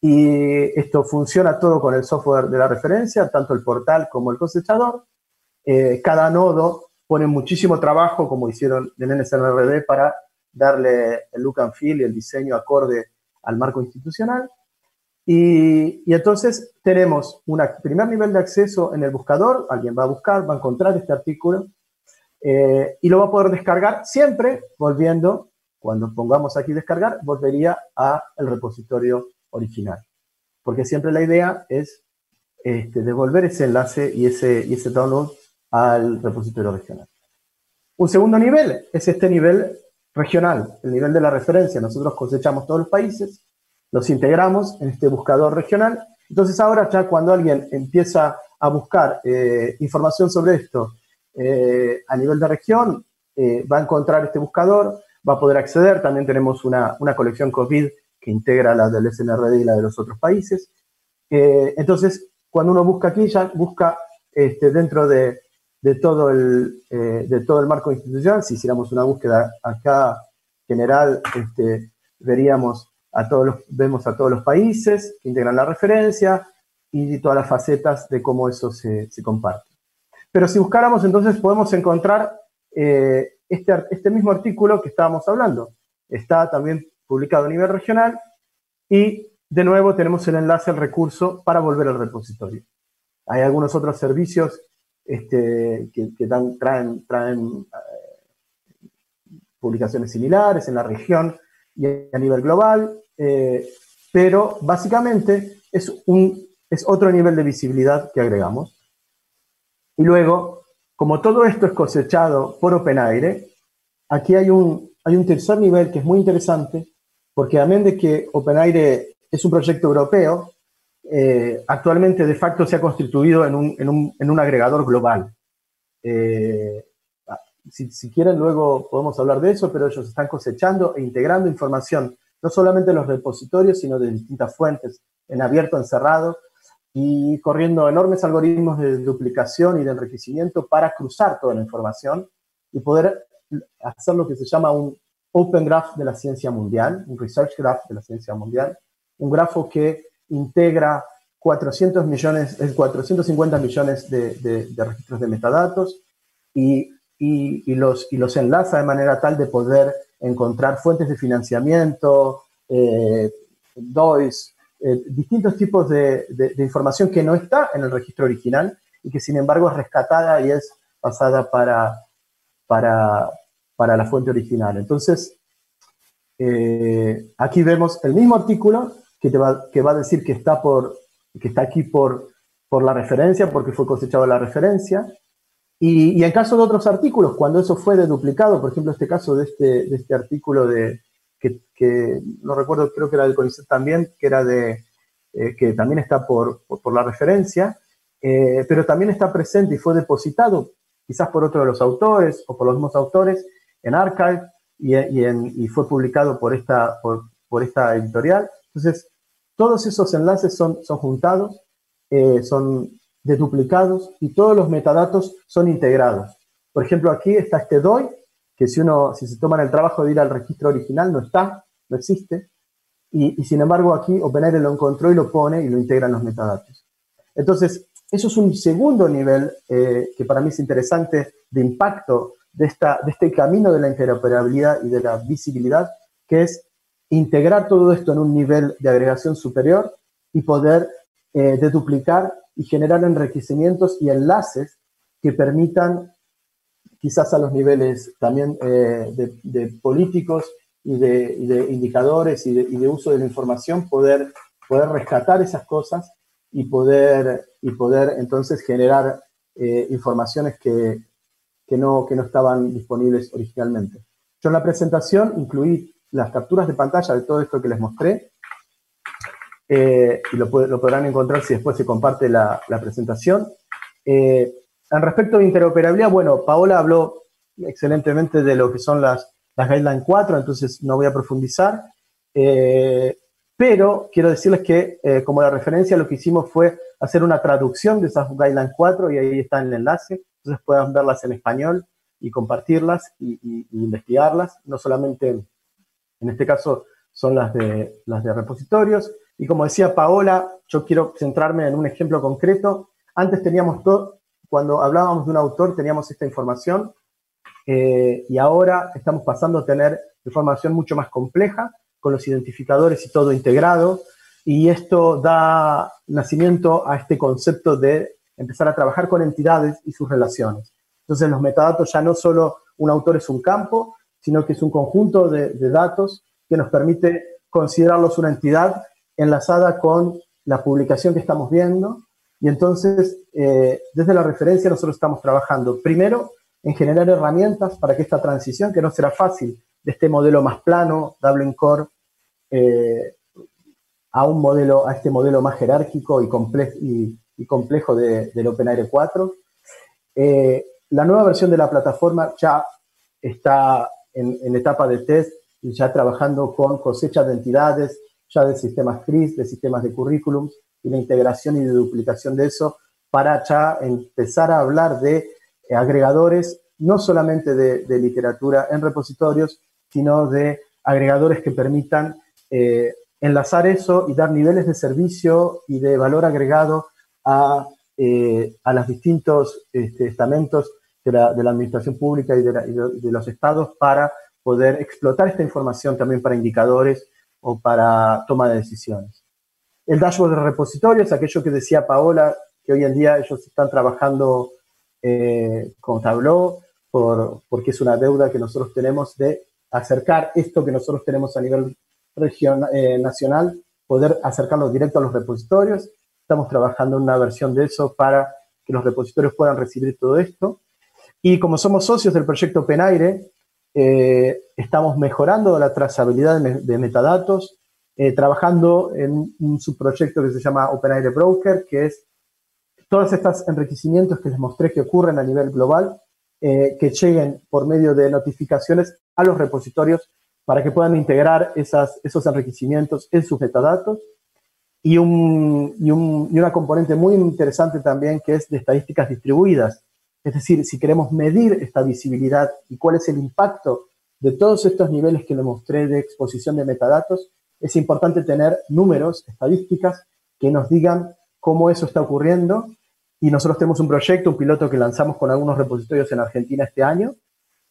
Speaker 4: y esto funciona todo con el software de la referencia, tanto el portal como el cosechador. Eh, cada nodo pone muchísimo trabajo, como hicieron en NSNRD, para darle el look and feel y el diseño acorde al marco institucional. Y, entonces tenemos un primer nivel de acceso en el buscador, alguien va a buscar, va a encontrar este artículo eh, y lo va a poder descargar siempre volviendo, cuando pongamos aquí descargar, volvería al repositorio original. Porque siempre la idea es este, devolver ese enlace y ese, y ese download al repositorio regional. Un segundo nivel es este nivel regional, el nivel de la referencia. Nosotros cosechamos todos los países, los integramos en este buscador regional. Entonces ahora ya cuando alguien empieza a buscar eh, información sobre esto eh, a nivel de región, eh, va a encontrar este buscador, va a poder acceder. También tenemos una, una colección COVID que integra la del SNRD y la de los otros países. Entonces, cuando uno busca aquí, ya busca este, dentro de, todo el, eh, de todo el marco institucional. Si hiciéramos una búsqueda acá general, este, veríamos a todos los, vemos a todos los países que integran la referencia y todas las facetas de cómo eso se, comparte. Pero si buscáramos, entonces podemos encontrar eh, este, este mismo artículo que estábamos hablando. Está también publicado a nivel regional y de nuevo tenemos el enlace al recurso para volver al repositorio. Hay algunos otros servicios este, que, traen, traen eh, publicaciones similares en la región y a nivel global, eh, pero básicamente es, un, es otro nivel de visibilidad que agregamos. Y luego, como todo esto es cosechado por OpenAire, aquí hay un, hay un tercer nivel que es muy interesante, porque amén de que OpenAire es un proyecto europeo, eh, actualmente de facto se ha constituido en un, en un, en un agregador global. Eh, si, quieren, luego podemos hablar de eso, pero ellos están cosechando e integrando información, no solamente en los repositorios, sino de distintas fuentes, en abierto, en cerrado, y corriendo enormes algoritmos de duplicación y de enriquecimiento para cruzar toda la información y poder hacer lo que se llama un Open Graph de la ciencia mundial, un Research Graph de la ciencia mundial, un grafo que integra 400 millones, 450 millones de, registros de metadatos y, los, enlaza de manera tal de poder encontrar fuentes de financiamiento, eh, DOIs, eh, distintos tipos de, información que no está en el registro original y que sin embargo es rescatada y es pasada para la fuente original. Entonces, eh, aquí vemos el mismo artículo que, te va, que va a decir que está, por, que está aquí por, por la referencia, porque fue cosechado la referencia. Y, en caso de otros artículos, cuando eso fue deduplicado, por ejemplo, este caso de este, de este artículo de, que, no recuerdo, creo que era del CONICET también, que era de, eh, que también está por, por, la referencia, eh, pero también está presente y fue depositado quizás por otro de los autores o por los mismos autores en Archive y, fue publicado por esta, por, esta editorial. Entonces, todos esos enlaces son, son juntados, eh, son deduplicados y todos los metadatos son integrados. Por ejemplo, aquí está este DOI, que si uno, si se toman el trabajo de ir al registro original, no está, no existe. Y, sin embargo, aquí OpenAIRE lo encontró y lo pone y lo integra en los metadatos. Entonces, eso es un segundo nivel eh, que para mí es interesante de impacto de, esta, de este camino de la interoperabilidad y de la visibilidad, que es integrar todo esto en un nivel de agregación superior y poder eh, deduplicar y generar enriquecimientos y enlaces que permitan quizás a los niveles también eh, de, políticos y de, indicadores y, de, uso de la información poder, poder rescatar esas cosas y poder, y poder entonces generar eh, informaciones que, que no, que no estaban disponibles originalmente. Yo en la presentación incluí las capturas de pantalla de todo esto que les mostré eh, y lo, podrán encontrar si después se comparte la, presentación. Eh, en respecto de interoperabilidad, bueno, Paola habló excelentemente de lo que son las, las Guideline 4, entonces no voy a profundizar. Eh, pero quiero decirles que como la referencia lo que hicimos fue hacer una traducción de esas Guideline 4 y ahí está el enlace entonces puedan verlas en español y compartirlas y, investigarlas. No solamente, en este caso, son las de, repositorios. Y como decía Paola, yo quiero centrarme en un ejemplo concreto. Antes teníamos todo, cuando hablábamos de un autor teníamos esta información eh, y ahora estamos pasando a tener información mucho más compleja con los identificadores y todo integrado y esto da nacimiento a este concepto de empezar a trabajar con entidades y sus relaciones. Entonces los metadatos ya no solo un autor es un campo, sino que es un conjunto de, datos que nos permite considerarlos una entidad enlazada con la publicación que estamos viendo. Y entonces, eh, desde la referencia, nosotros estamos trabajando primero en generar herramientas para que esta transición, que no será fácil, de este modelo más plano, Dublin Core, eh, a un modelo, a este modelo más jerárquico y, y, complejo de, del OpenAIRE 4. Eh, la nueva versión de la plataforma ya está en, etapa de test y ya trabajando con cosechas de entidades, ya de sistemas CRIS, de sistemas de currículums y la integración y de duplicación de eso para ya empezar a hablar de agregadores, no solamente de, literatura en repositorios, sino de agregadores que permitan eh, enlazar eso y dar niveles de servicio y de valor agregado a, eh, a los distintos este, estamentos de la, administración pública y de, los estados para poder explotar esta información también para indicadores o para toma de decisiones. El dashboard de repositorios, aquello que decía Paola, que hoy en día ellos están trabajando eh, con Tableau, por, porque es una deuda que nosotros tenemos de acercar esto que nosotros tenemos a nivel regional, eh, nacional, poder acercarlo directo a los repositorios. Estamos trabajando en una versión de eso para que los repositorios puedan recibir todo esto. Y como somos socios del proyecto Penaire, eh, estamos mejorando la trazabilidad de, metadatos, eh, trabajando en un subproyecto que se llama OpenAire Broker, que es todos estos enriquecimientos que les mostré que ocurren a nivel global, eh, que lleguen por medio de notificaciones a los repositorios para que puedan integrar esas, esos enriquecimientos en sus metadatos. Y, un, y, un, y una componente muy interesante también que es de estadísticas distribuidas, es decir, si queremos medir esta visibilidad y cuál es el impacto de todos estos niveles que le mostré de exposición de metadatos, es importante tener números, estadísticas que nos digan cómo eso está ocurriendo. Y nosotros tenemos un proyecto, un piloto que lanzamos con algunos repositorios en Argentina este año,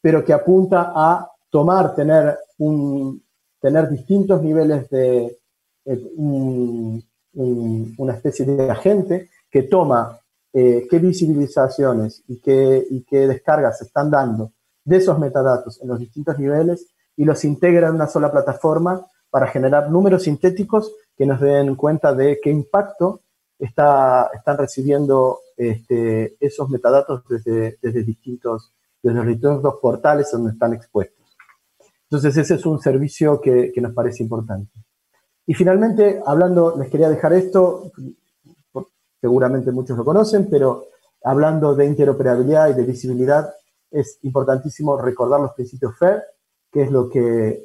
Speaker 4: pero que apunta a tomar, tener, un, tener distintos niveles de eh, una especie de agente que toma eh, qué visibilizaciones y qué, y qué descargas se están dando de esos metadatos en los distintos niveles y los integra en una sola plataforma para generar números sintéticos que nos den cuenta de qué impacto está, están recibiendo este, esos metadatos desde, desde, distintos, desde distintos portales donde están expuestos. Entonces ese es un servicio que, que nos parece importante. Y finalmente, hablando, les quería dejar esto, seguramente muchos lo conocen, pero hablando de interoperabilidad y de visibilidad, es importantísimo recordar los principios FAIR, que es lo que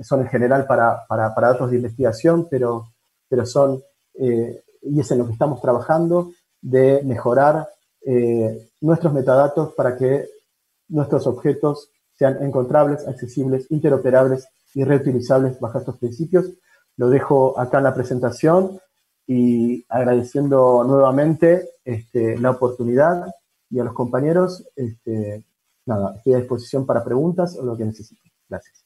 Speaker 4: son en general para, para, para datos de investigación, pero, pero son, eh, y es en lo que estamos trabajando, de mejorar eh, nuestros metadatos para que nuestros objetos sean encontrables, accesibles, interoperables y reutilizables bajo estos principios. Lo dejo acá en la presentación y agradeciendo nuevamente este, la oportunidad y a los compañeros, este, nada, estoy a disposición para preguntas o lo que necesiten. Gracias.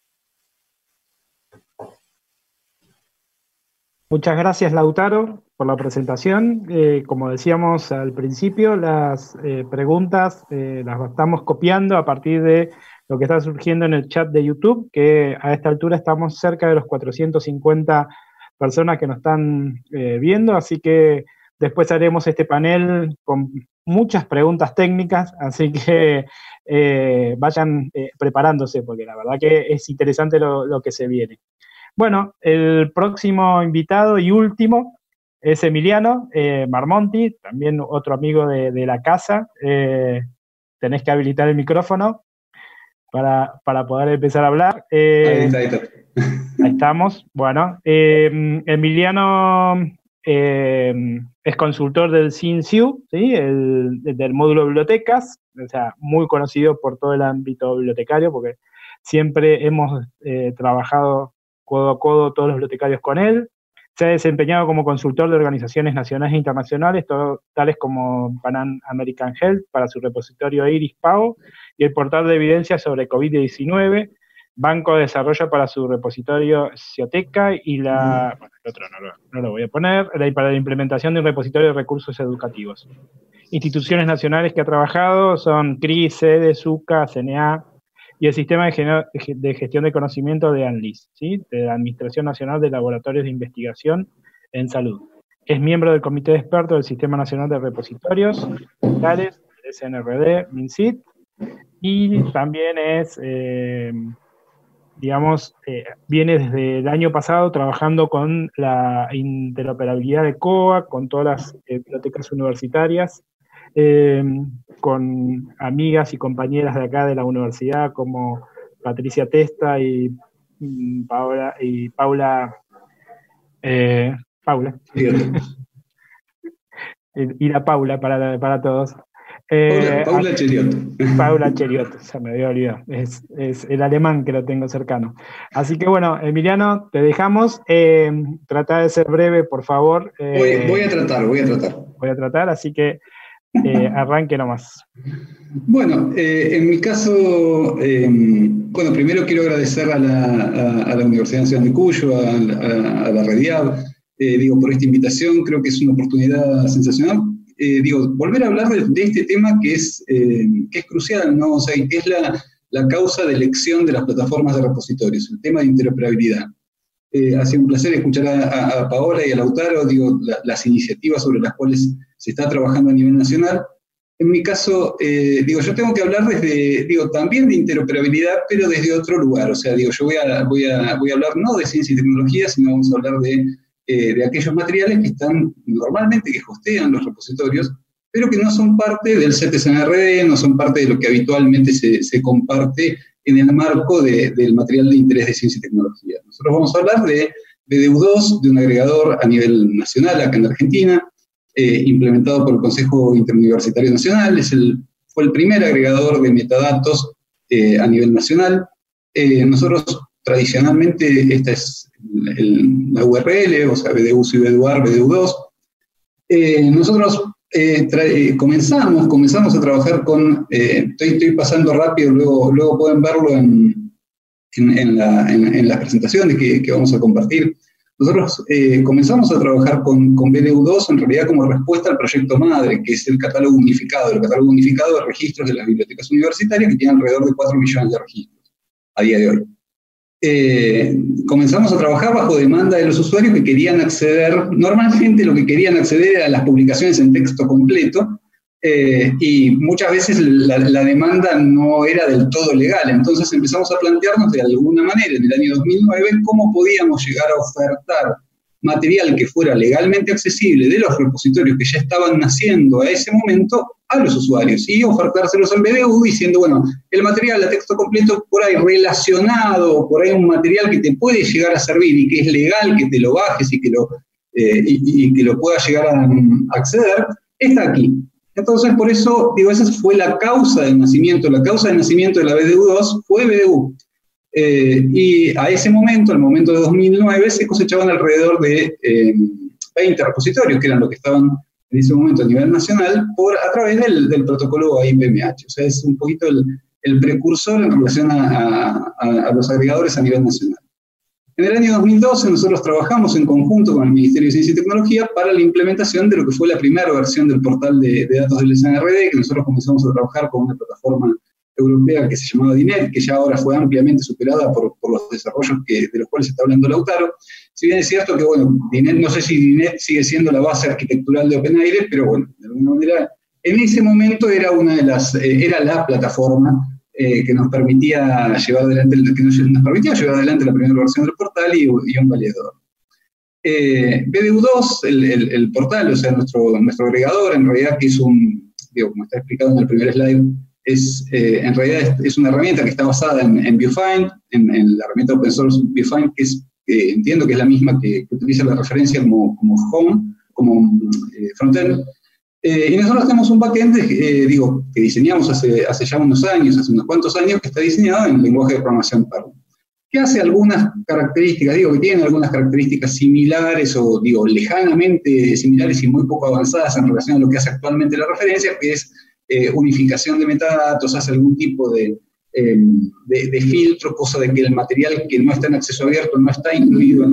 Speaker 1: Muchas gracias, Lautaro, por la presentación. Eh, como decíamos al principio, las eh, preguntas eh, las estamos copiando a partir de lo que está surgiendo en el chat de YouTube, que a esta altura estamos cerca de los 450 personas que nos están eh, viendo, así que después haremos este panel con muchas preguntas técnicas, así que eh, vayan eh, preparándose, porque la verdad que es interesante lo, que se viene. Bueno, el próximo invitado y último es Emiliano Marmonti, también otro amigo de, la casa. tenés que habilitar el micrófono para, para poder empezar a hablar. ahí está, ahí está. Estamos. Bueno, eh, Emiliano eh, es consultor del CINSIU, ¿sí? El, del módulo de bibliotecas, o sea, muy conocido por todo el ámbito bibliotecario, porque siempre hemos eh, trabajado codo a codo todos los bibliotecarios con él. Se ha desempeñado como consultor de organizaciones nacionales e internacionales, tales como Pan American Health para su repositorio IRIS PAO y el portal de evidencia sobre COVID-19, Banco de Desarrollo para su repositorio Cioteca y la. Bueno, el otro no lo, voy a poner, para la implementación de un repositorio de recursos educativos. Instituciones nacionales que ha trabajado son CRI, SEDE, SUCA, CNA, y el Sistema de Gestión de Conocimiento de ANLIS, ¿sí? de la Administración Nacional de Laboratorios de Investigación en Salud. Es miembro del Comité de Expertos del Sistema Nacional de Repositorios Digitales, SNRD, MINSIT, y también es, eh, digamos, eh, viene desde el año pasado trabajando con la interoperabilidad de COA, con todas las eh, bibliotecas universitarias, con amigas y compañeras de acá de la universidad como Patricia Testa y mm, Paula y Paula eh, Paula y la Paula para, para todos.
Speaker 5: Eh, Paula, Cheriot.
Speaker 1: Paula Cheriot, se me había olvidado. Es, el alemán que lo tengo cercano. Así que bueno, Emiliano, te dejamos. Eh, trata de ser breve, por favor.
Speaker 5: voy, a tratar, voy a tratar.
Speaker 1: Voy a tratar, así que eh, arranque nomás.
Speaker 5: Bueno, eh, en mi caso, eh, bueno, primero quiero agradecer a la, Universidad Nacional de Cuyo, a, la Rediab, digo, por esta invitación, creo que es una oportunidad sensacional. Digo, volver a hablar de, este tema que es, que es crucial, ¿no? O sea, que es la, causa de elección de las plataformas de repositorios, el tema de interoperabilidad. ha sido un placer escuchar a, Paola y a Lautaro, digo, las iniciativas sobre las cuales se está trabajando a nivel nacional. En mi caso, eh, digo, yo tengo que hablar desde, digo, también de interoperabilidad, pero desde otro lugar. O sea, digo, yo voy a, voy a, voy a hablar no de ciencia y tecnología, sino vamos a hablar de, eh, de aquellos materiales que están normalmente, que hostean los repositorios, pero que no son parte del CTSNRD, no son parte de lo que habitualmente se, se comparte en el marco de, del material de interés de ciencia y tecnología. Nosotros vamos a hablar de BDU2, de un agregador a nivel nacional acá en Argentina, eh, implementado por el Consejo Interuniversitario Nacional, es el, fue el primer agregador de metadatos eh, a nivel nacional. Eh, nosotros tradicionalmente, esta es la URL, o sea, BDU y BDUAR, BDU2. nosotros comenzamos, comenzamos a trabajar con, estoy, estoy, pasando rápido, luego, luego pueden verlo en, en, la, en las presentaciones que, que, vamos a compartir. Nosotros eh, comenzamos a trabajar con, con BDU2 en realidad como respuesta al proyecto madre, que es el catálogo unificado, el catálogo unificado de registros de las bibliotecas universitarias, que tiene alrededor de 4 millones de registros a día de hoy. Eh, comenzamos a trabajar bajo demanda de los usuarios que querían acceder, normalmente lo que querían acceder a las publicaciones en texto completo, eh, y muchas veces la, la, demanda no era del todo legal. Entonces empezamos a plantearnos de alguna manera en el año 2009 cómo podíamos llegar a ofertar material que fuera legalmente accesible de los repositorios que ya estaban naciendo a ese momento a los usuarios y ofertárselos al BDU diciendo, bueno, el material a texto completo por ahí relacionado, por ahí un material que te puede llegar a servir y que es legal que te lo bajes y que lo, eh, y, que lo puedas llegar a acceder, está aquí. Entonces, por eso, digo, esa fue la causa del nacimiento. La causa del nacimiento de la BDU2 fue BDU. Eh, y a ese momento, al momento de 2009, se cosechaban alrededor de 20 eh, repositorios, que eran los que estaban en ese momento a nivel nacional, por, a través del, del protocolo AIPMH. O sea, es un poquito el, el precursor en relación a, a los agregadores a nivel nacional. En el año 2012 nosotros trabajamos en conjunto con el Ministerio de Ciencia y Tecnología para la implementación de lo que fue la primera versión del portal de, datos del SNRD, que nosotros comenzamos a trabajar con una plataforma europea que se llamaba DINET, que ya ahora fue ampliamente superada por, los desarrollos que, de los cuales está hablando Lautaro. Si bien es cierto que, bueno, no sé si DINET sigue siendo la base arquitectural de OpenAIRE, pero bueno, de alguna manera, en ese momento era una de las, eh, era la plataforma eh, que nos permitía llevar adelante, que nos, permitía llevar adelante la primera versión del portal y, un validador. Eh, BDU2, el, el, portal, o sea, nuestro, nuestro agregador, en realidad que es un, digo, como está explicado en el primer slide, es, eh, en realidad es, una herramienta que está basada en, en Biofind, en, la herramienta open source Biofind, que es, entiendo que es la misma que, utiliza la referencia como, como home, como frontend, eh, y nosotros tenemos un backend, eh, digo, que diseñamos hace, hace ya unos años, hace unos cuantos años, que está diseñado en lenguaje de programación Perl. que hace algunas características, digo, que tienen algunas características similares o, digo, lejanamente similares y muy poco avanzadas en relación a lo que hace actualmente la referencia, que es eh, unificación de metadatos, hace algún tipo de, em, de, filtro, cosa de que el material que no está en acceso abierto no está incluido en,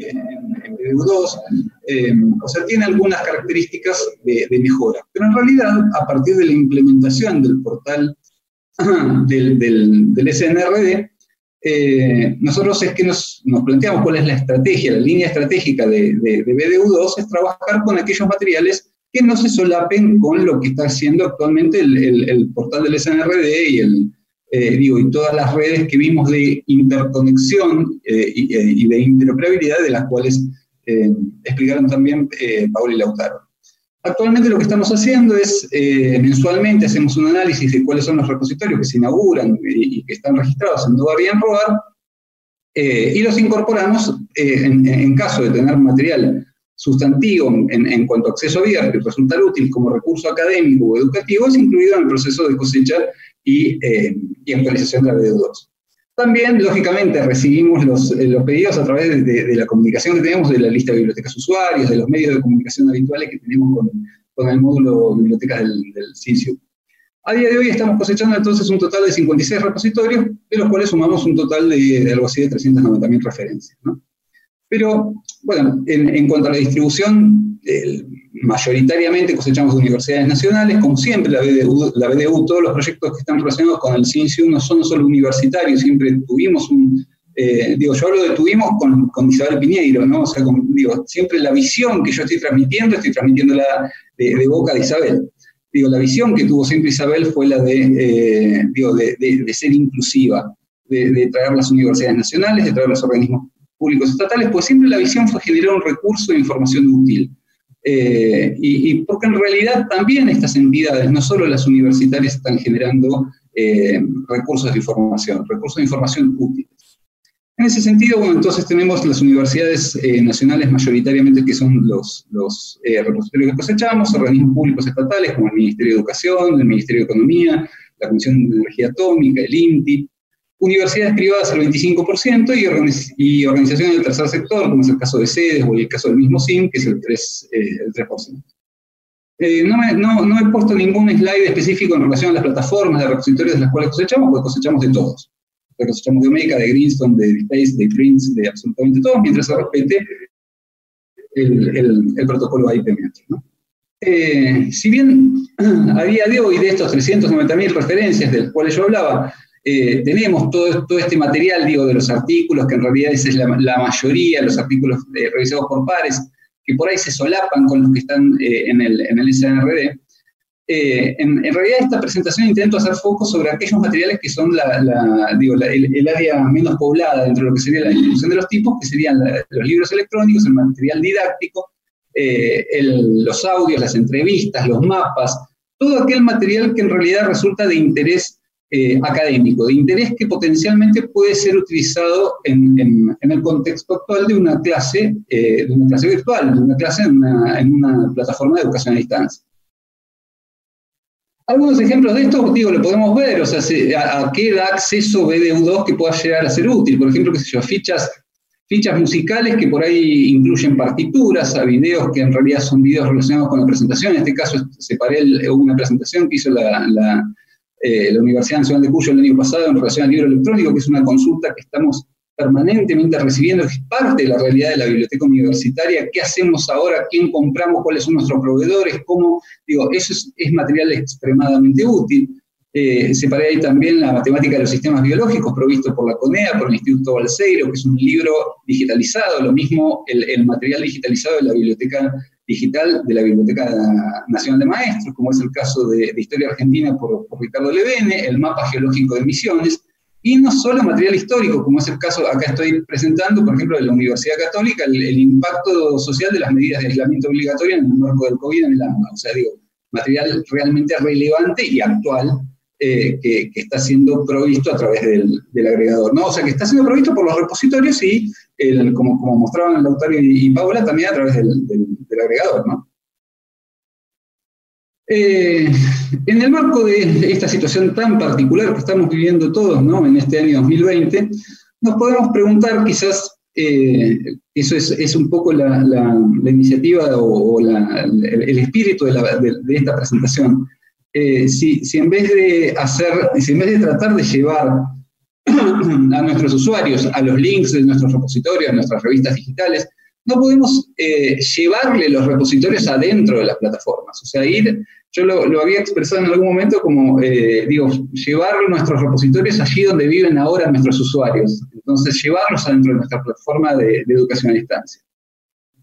Speaker 5: en, 2 em, o sea, tiene algunas características de, mejora. Pero en realidad, a partir de la implementación del portal del, del, del SNRD, eh, nosotros es que nos, planteamos cuál es la estrategia, la línea estratégica de, de, BDU2 es trabajar con aquellos materiales que no se solapen con lo que está haciendo actualmente el, portal del SNRD y, el, eh, digo, y todas las redes que vimos de interconexión eh, y, y, de interoperabilidad de las cuales explicaron también Paul y Lautaro. Actualmente lo que estamos haciendo es, eh, mensualmente hacemos un análisis de cuáles son los repositorios que se inauguran y, que están registrados en Todavía en Roar, eh, y los incorporamos eh, en, caso de tener material sustantivo en, cuanto a acceso abierto y resultar útil como recurso académico o educativo, es incluido en el proceso de cosecha y, y actualización de la BD2. También, lógicamente, recibimos los, eh, pedidos a través de, la comunicación que tenemos de la lista de bibliotecas usuarios, de los medios de comunicación habituales que tenemos con, el módulo bibliotecas del, del A día de hoy estamos cosechando entonces un total de 56 repositorios, de los cuales sumamos un total de, algo así de 390.000 referencias. Pero, bueno, en, en, cuanto a la distribución, el, mayoritariamente cosechamos de universidades nacionales, como siempre la BDU, todos los proyectos que están relacionados con el CINCIU no son solo universitarios, siempre tuvimos un, eh, digo, yo hablo de tuvimos con, con Isabel Piñeiro, ¿no? O sea, digo, siempre la visión que yo estoy transmitiendo, estoy transmitiendo la de, boca de Isabel. Digo, la visión que tuvo siempre Isabel fue la de, eh, digo, de, ser inclusiva, de, traer las universidades nacionales, de traer los organismos públicos estatales, pues siempre la visión fue generar un recurso de información útil. Eh, y, porque en realidad también estas entidades, no solo las universitarias, están generando eh, recursos de información, recursos de información útiles. En ese sentido, bueno, entonces tenemos las universidades eh, nacionales mayoritariamente que son los, los repositorios que cosechamos, organismos públicos estatales como el Ministerio de Educación, el Ministerio de Economía, la Comisión de Energía Atómica, el INTI, universidades privadas el 25% y, organizaciones del tercer sector, como es el caso de sedes o el caso del mismo SIM, que es el 3%. Eh, eh, no, he puesto ningún slide específico en relación a las plataformas de repositorios de las cuales cosechamos, porque cosechamos de todos. cosechamos de Omega, de Greenstone, de Space, de Prince, de absolutamente todos, mientras se respete el, protocolo IPM. Eh, si bien a día de hoy de estos 390.000 referencias de las cuales yo hablaba, eh, tenemos todo, todo, este material, digo, de los artículos, que en realidad esa es la, mayoría, los artículos eh, revisados por pares, que por ahí se solapan con los que están eh, en, el, en el SNRD. En, en, realidad esta presentación intento hacer foco sobre aquellos materiales que son la, digo, el, área menos poblada dentro de lo que sería la distribución de los tipos, que serían los libros electrónicos, el material didáctico, los audios, las entrevistas, los mapas, todo aquel material que en realidad resulta de interés eh, académico, de interés que potencialmente puede ser utilizado en, en, el contexto actual de una clase, eh, de una clase virtual, de una clase en una, en una, plataforma de educación a distancia. Algunos ejemplos de esto, digo, lo podemos ver, o sea, a, qué da acceso BDU2 que pueda llegar a ser útil. Por ejemplo, qué sé yo, fichas, fichas musicales que por ahí incluyen partituras, a videos que en realidad son videos relacionados con la presentación. En este caso, separé una presentación que hizo la eh, la Universidad Nacional de Cuyo el año pasado en relación al libro electrónico, que es una consulta que estamos permanentemente recibiendo, que es parte de la realidad de la biblioteca universitaria, qué hacemos ahora, quién compramos, cuáles son nuestros proveedores, cómo, digo, eso es, material extremadamente útil. Eh, separé ahí también la matemática de los sistemas biológicos provisto por la CONEA, por el Instituto Balseiro, que es un libro digitalizado, lo mismo el material digitalizado de la biblioteca digital de la Biblioteca Nacional de Maestros, como es el caso de, Historia Argentina por, Ricardo Levene, el mapa geológico de Misiones, y no solo material histórico, como es el caso, acá estoy presentando, por ejemplo, de la Universidad Católica, el, impacto social de las medidas de aislamiento obligatorio en el marco del COVID en el AMBA. O sea, digo, material realmente relevante y actual eh, que, está siendo provisto a través del, agregador. ¿no? O sea, que está siendo provisto por los repositorios y, como, como mostraban Lautario y, y Paula, también a través del, agregador. Eh, en el marco de esta situación tan particular que estamos viviendo todos ¿no? en este año 2020, nos podemos preguntar quizás, eh, eso es, un poco la, iniciativa o, el, espíritu de, esta presentación. Eh, si, en vez de hacer, si en vez de tratar de llevar a nuestros usuarios a los links de nuestros repositorios, a nuestras revistas digitales, no podemos eh, llevarle los repositorios adentro de las plataformas. O sea, ir, yo lo, había expresado en algún momento como, eh, digo, llevar nuestros repositorios allí donde viven ahora nuestros usuarios. Entonces, llevarlos adentro de nuestra plataforma de, educación a distancia.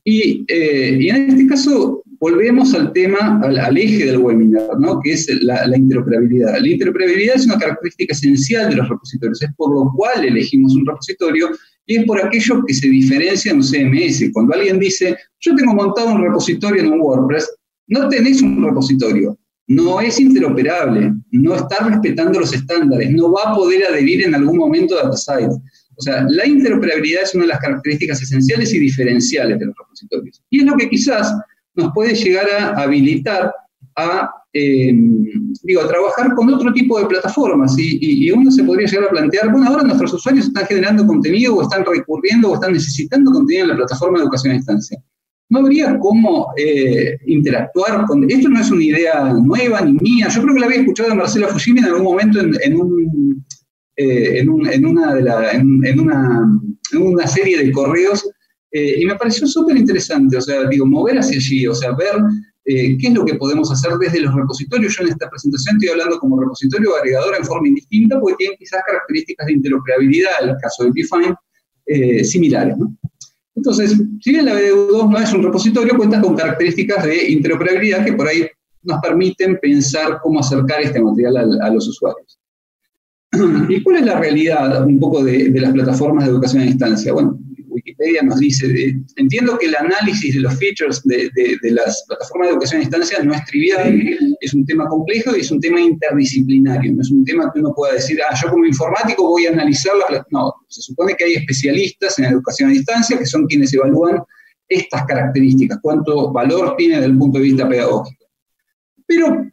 Speaker 5: Y, eh, y, en este caso, volvemos al tema, al, eje del webinar, ¿no? que es la, la, interoperabilidad. La interoperabilidad es una característica esencial de los repositorios, es por lo cual elegimos un repositorio y es por aquello que se diferencia en un CMS. Cuando alguien dice, yo tengo montado un repositorio en un WordPress, no tenés un repositorio, no es interoperable, no está respetando los estándares, no va a poder adherir en algún momento a DataSite. O sea, la interoperabilidad es una de las características esenciales y diferenciales de los repositorios. Y es lo que quizás nos puede llegar a habilitar a, em, digo, trabajar con otro tipo de plataformas. Y, uno se podría llegar a plantear, bueno, ahora nuestros usuarios están generando contenido o están recurriendo o están necesitando contenido en la plataforma de educación a distancia. No habría cómo eh, interactuar con... Esto no es una idea nueva ni mía. Yo creo que la había escuchado de Marcela Fujimi en algún momento en, un, eh, en, una en, una, una serie de correos eh, y me pareció súper interesante, o sea, digo, mover hacia allí, o sea, ver eh, qué es lo que podemos hacer desde los repositorios. Yo en esta presentación estoy hablando como repositorio agregador en forma indistinta porque tienen quizás características de interoperabilidad, en el caso de Define, eh, similares. Entonces, si bien la BDU2 no es un repositorio, cuenta con características de interoperabilidad que por ahí nos permiten pensar cómo acercar este material a, los usuarios. ¿Y cuál es la realidad un poco de las plataformas de educación a distancia? Bueno, Wikipedia nos dice, entiendo que el análisis de los features de, las plataformas de educación a distancia no es trivial, es un tema complejo y es un tema interdisciplinario, no es un tema que uno pueda decir, ah, yo como informático voy a analizar la No, se supone que hay especialistas en educación a distancia que son quienes evalúan estas características, cuánto valor tiene desde el punto de vista pedagógico. Pero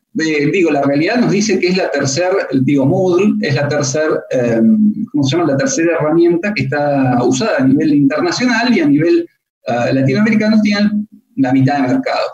Speaker 5: digo, la realidad nos dice que es la tercera, digo, Moodle es la tercera, em, ¿cómo se llama? La tercera herramienta que está usada a nivel internacional y a nivel uh, latinoamericano tienen la mitad de mercado.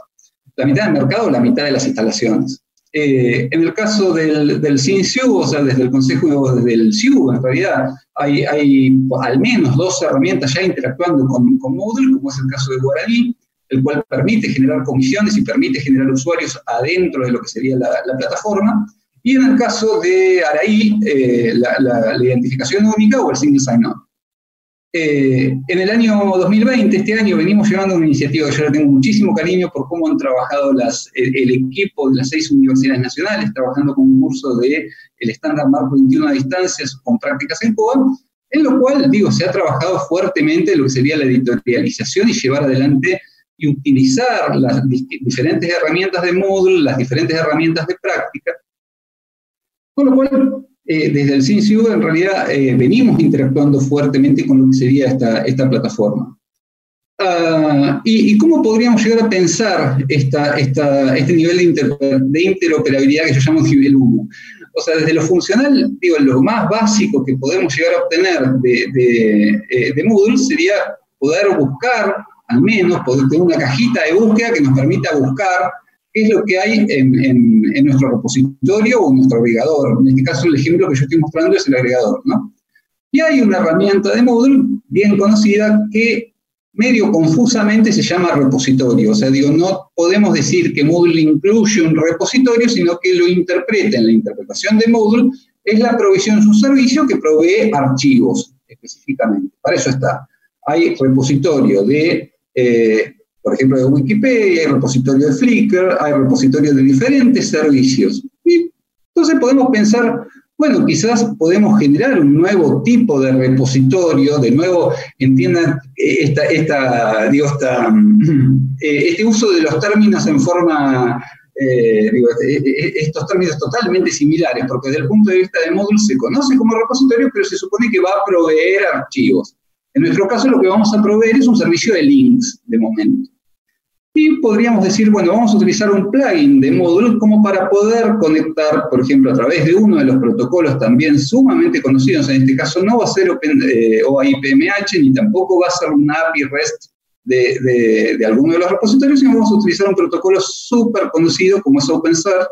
Speaker 5: La mitad del mercado, la mitad de las instalaciones. Eh, en el caso del, del CINSIU, o sea, desde el Consejo del CIU, en realidad, hay, hay al menos dos herramientas ya interactuando con, con Moodle, como es el caso de Guaraní, el cual permite generar comisiones y permite generar usuarios adentro de lo que sería la, plataforma. Y en el caso de Araí, eh, la, identificación única o el single sign-on. Eh, en el año 2020, este año, venimos llevando una iniciativa que yo le tengo muchísimo cariño por cómo han trabajado las, el, equipo de las seis universidades nacionales, trabajando con un curso de el estándar Marco 21 a distancia con prácticas en COA, en lo cual, digo, se ha trabajado fuertemente lo que sería la editorialización y llevar adelante y utilizar las diferentes herramientas de Moodle, las diferentes herramientas de práctica. Con lo cual, eh, desde el CINCIU en realidad eh, venimos interactuando fuertemente con lo que sería esta, esta plataforma. Ah, y, cómo podríamos llegar a pensar esta, este nivel de, de, interoperabilidad que yo llamo nivel 1? O sea, desde lo funcional, digo, lo más básico que podemos llegar a obtener de, de, eh, de Moodle sería poder buscar al menos poder tener una cajita de búsqueda que nos permita buscar qué es lo que hay en, nuestro repositorio o en nuestro agregador. En este caso, el ejemplo que yo estoy mostrando es el agregador, ¿no? Y hay una herramienta de Moodle bien conocida que medio confusamente se llama repositorio. O sea, digo, no podemos decir que Moodle incluye un repositorio, sino que lo interpreta en la interpretación de Moodle, es la provisión de un servicio que provee archivos específicamente. Para eso está. Hay repositorio de eh, por ejemplo, de Wikipedia, hay repositorio de Flickr, hay repositorio de diferentes servicios. Entonces podemos pensar, bueno, quizás podemos generar un nuevo tipo de repositorio, de nuevo, entiendan esta, esta, digo, eh, este uso de los términos en forma, eh, estos términos totalmente similares, porque desde el punto de vista de Moodle se conoce como repositorio, pero se supone que va a proveer archivos. En nuestro caso lo que vamos a proveer es un servicio de links de momento. Y podríamos decir, bueno, vamos a utilizar un plugin de módulos como para poder conectar, por ejemplo, a través de uno de los protocolos también sumamente conocidos. En este caso no va a ser Open, eh, OIPMH ni tampoco va a ser una API REST de, de, alguno de los repositorios, sino vamos a utilizar un protocolo súper conocido como es OpenSearch.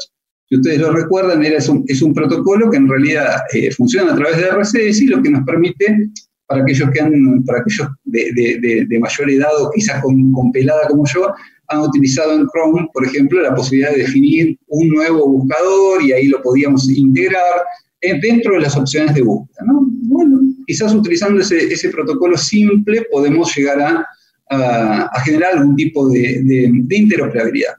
Speaker 5: Si ustedes lo recuerdan, era, es, un, es un protocolo que en realidad eh, funciona a través de RCS y lo que nos permite para aquellos que han, para aquellos de, de, mayor edad o quizás con, pelada como yo, han utilizado en Chrome, por ejemplo, la posibilidad de definir un nuevo buscador y ahí lo podíamos integrar eh, dentro de las opciones de búsqueda. ¿no? Bueno, quizás utilizando ese, protocolo simple podemos llegar a generar algún tipo de, interoperabilidad.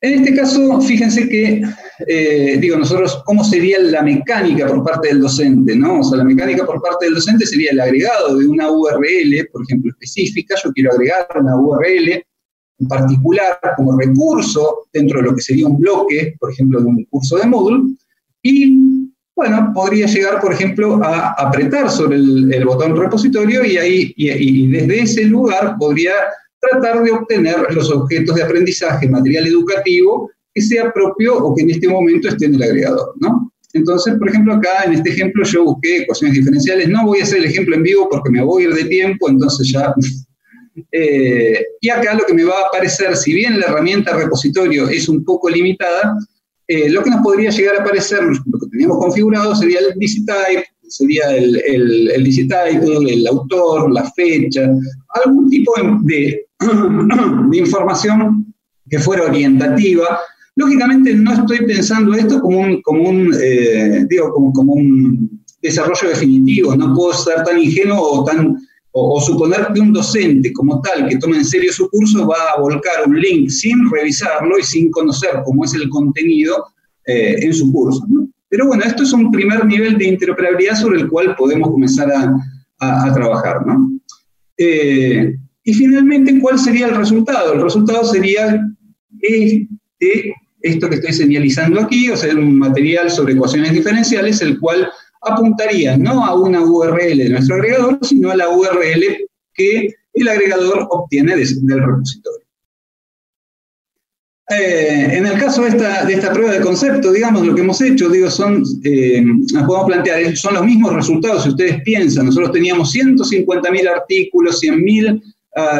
Speaker 5: En este caso, fíjense que, eh, digo, nosotros, ¿cómo sería la mecánica por parte del docente? ¿no? O sea, la mecánica por parte del docente sería el agregado de una URL, por ejemplo, específica. Yo quiero agregar una URL en particular como recurso dentro de lo que sería un bloque, por ejemplo, de un curso de módulo. Y, bueno, podría llegar, por ejemplo, a apretar sobre el, botón repositorio y ahí, y desde ese lugar podría tratar de obtener los objetos de aprendizaje, material educativo, que sea propio o que en este momento esté en el agregador, ¿no? Entonces, por ejemplo, acá en este ejemplo yo busqué ecuaciones diferenciales, no voy a hacer el ejemplo en vivo porque me voy a ir de tiempo, entonces ya... Eh, y acá lo que me va a aparecer, si bien la herramienta repositorio es un poco limitada, eh, lo que nos podría llegar a aparecer, lo que teníamos configurado, sería el DCType, sería el, el, el autor, la fecha, algún tipo de, de información que fuera orientativa. Lógicamente no estoy pensando esto como un, como un, eh, digo, como, un desarrollo definitivo, no puedo ser tan ingenuo o, tan, o, suponer que un docente como tal que toma en serio su curso va a volcar un link sin revisarlo y sin conocer cómo es el contenido eh, en su curso. Pero bueno, esto es un primer nivel de interoperabilidad sobre el cual podemos comenzar a, a, trabajar. ¿no? Eh, y finalmente, ¿cuál sería el resultado? El resultado sería este, esto que estoy señalizando aquí, o sea, un material sobre ecuaciones diferenciales, el cual apuntaría no a una URL de nuestro agregador, sino a la URL que el agregador obtiene del repositorio. Eh, en el caso de esta, de esta, prueba de concepto, digamos, lo que hemos hecho, digo, son, eh, nos podemos plantear, son los mismos resultados, si ustedes piensan, nosotros teníamos 150.000 artículos, 100.000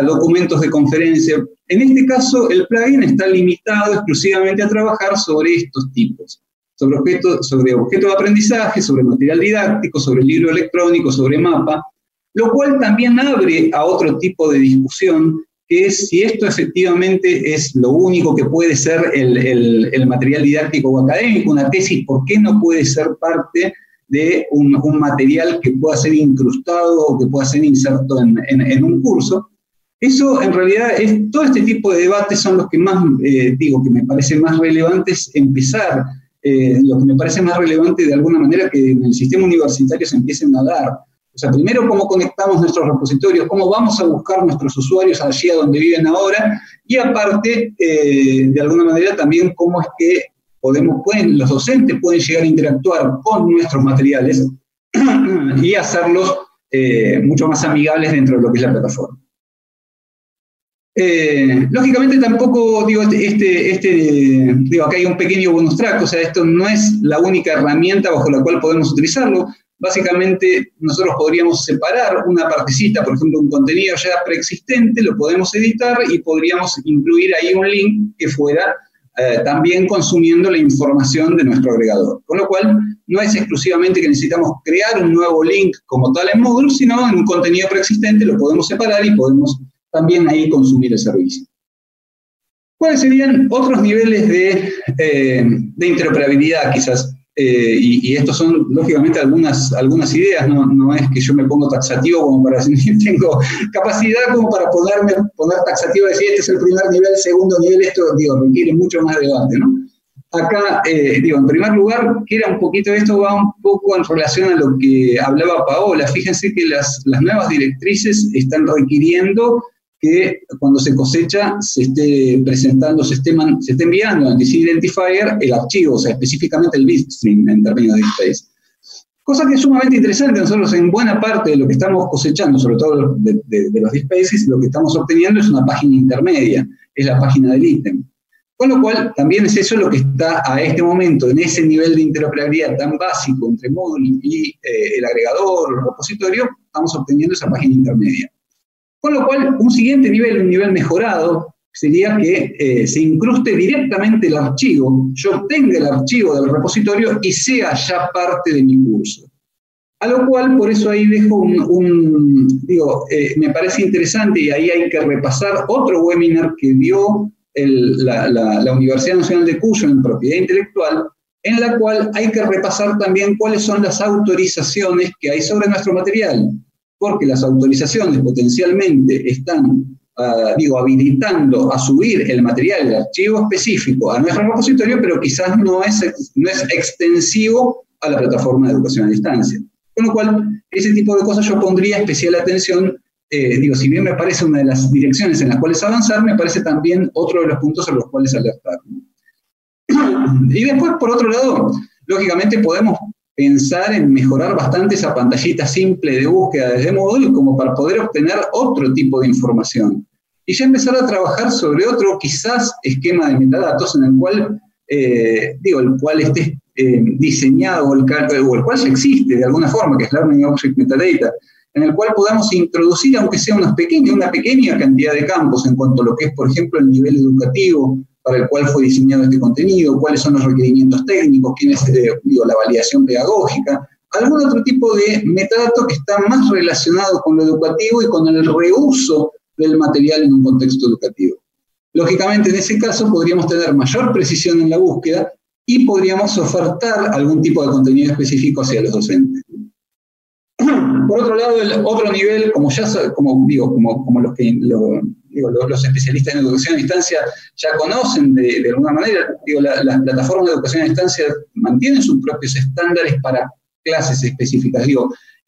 Speaker 5: documentos de conferencia. En este caso, el plugin está limitado exclusivamente a trabajar sobre estos tipos, sobre objetos, sobre objeto de aprendizaje, sobre material didáctico, sobre libro electrónico, sobre mapa, lo cual también abre a otro tipo de discusión, que es si esto efectivamente es lo único que puede ser el, material didáctico o académico, una tesis, ¿por qué no puede ser parte de un, material que pueda ser incrustado o que pueda ser inserto en, en un curso. Eso en realidad es, todo este tipo de debates son los que más, eh, digo, que me parece más relevantes empezar, eh, lo que me parece más relevante de alguna manera que en el sistema universitario se empiecen a dar. O sea, primero cómo conectamos nuestros repositorios, cómo vamos a buscar nuestros usuarios allí a donde viven ahora, y aparte, eh, de alguna manera también cómo es que podemos, pueden, los docentes pueden llegar a interactuar con nuestros materiales y hacerlos mucho más amigables dentro de lo que es la plataforma. Eh, lógicamente tampoco, digo, este, este, este, digo, acá hay un pequeño bonus track, o sea, esto no es la única herramienta bajo la cual podemos utilizarlo. Básicamente, nosotros podríamos separar una partecita, por ejemplo, un contenido ya preexistente, lo podemos editar y podríamos incluir ahí un link que fuera eh, también consumiendo la información de nuestro agregador. Con lo cual, no es exclusivamente que necesitamos crear un nuevo link como tal en Moodle, sino en un contenido preexistente lo podemos separar y podemos también ahí consumir el servicio. ¿Cuáles serían otros niveles de, eh, de interoperabilidad quizás? Eh, y, estos son, lógicamente, algunas, algunas ideas, no, no, es que yo me pongo taxativo como para decir, tengo capacidad como para ponerme, poner taxativo y decir, este es el primer nivel, segundo nivel, esto, digo, requiere mucho más debate, ¿no? Acá, eh, digo, en primer lugar, que era un poquito esto, va un poco en relación a lo que hablaba Paola. Fíjense que las, las nuevas directrices están requiriendo que cuando se cosecha se esté presentando, se esté, se esté enviando al DC Identifier el archivo, o sea, específicamente el bitstream en términos de space. Cosa que es sumamente interesante, nosotros en buena parte de lo que estamos cosechando, sobre todo de, los spaces, lo que estamos obteniendo es una página intermedia, es la página del ítem. Con lo cual, también es eso lo que está a este momento, en ese nivel de interoperabilidad tan básico entre Moodle y eh, el agregador, el repositorio, estamos obteniendo esa página intermedia. Con lo cual, un siguiente nivel, un nivel mejorado, sería que eh, se incruste directamente el archivo, yo obtenga el archivo del repositorio y sea ya parte de mi curso. A lo cual, por eso ahí dejo un, digo, eh, me parece interesante y ahí hay que repasar otro webinar que dio la, Universidad Nacional de Cuyo en propiedad intelectual, en la cual hay que repasar también cuáles son las autorizaciones que hay sobre nuestro material, porque las autorizaciones potencialmente están, ah, digo, habilitando a subir el material, el archivo específico a nuestro repositorio, pero quizás no es, no es extensivo a la plataforma de educación a distancia. Con lo cual, ese tipo de cosas yo pondría especial atención eh, digo, si bien me parece una de las direcciones en las cuales avanzar, me parece también otro de los puntos a los cuales alertar. Y después, por otro lado, lógicamente podemos pensar en mejorar bastante esa pantallita simple de búsqueda desde Moodle como para poder obtener otro tipo de información. Y ya empezar a trabajar sobre otro quizás esquema de metadatos en el cual, eh, digo, el cual esté eh, diseñado o el, cual ya existe de alguna forma, que es Learning Object Metadata, en el cual podamos introducir, aunque sea una pequeña, una pequeña cantidad de campos en cuanto a lo que es, por ejemplo, el nivel educativo para el cual fue diseñado este contenido, cuáles son los requerimientos técnicos, quién es eh, la validación pedagógica, algún otro tipo de metadato que está más relacionado con lo educativo y con el reuso del material en un contexto educativo. Lógicamente, en ese caso podríamos tener mayor precisión en la búsqueda y podríamos ofertar algún tipo de contenido específico hacia los docentes. Por otro lado, el otro nivel, como ya como digo, como, como los que los, especialistas en educación a distancia ya conocen de, alguna manera, las plataformas de educación a distancia mantienen sus propios estándares para clases específicas.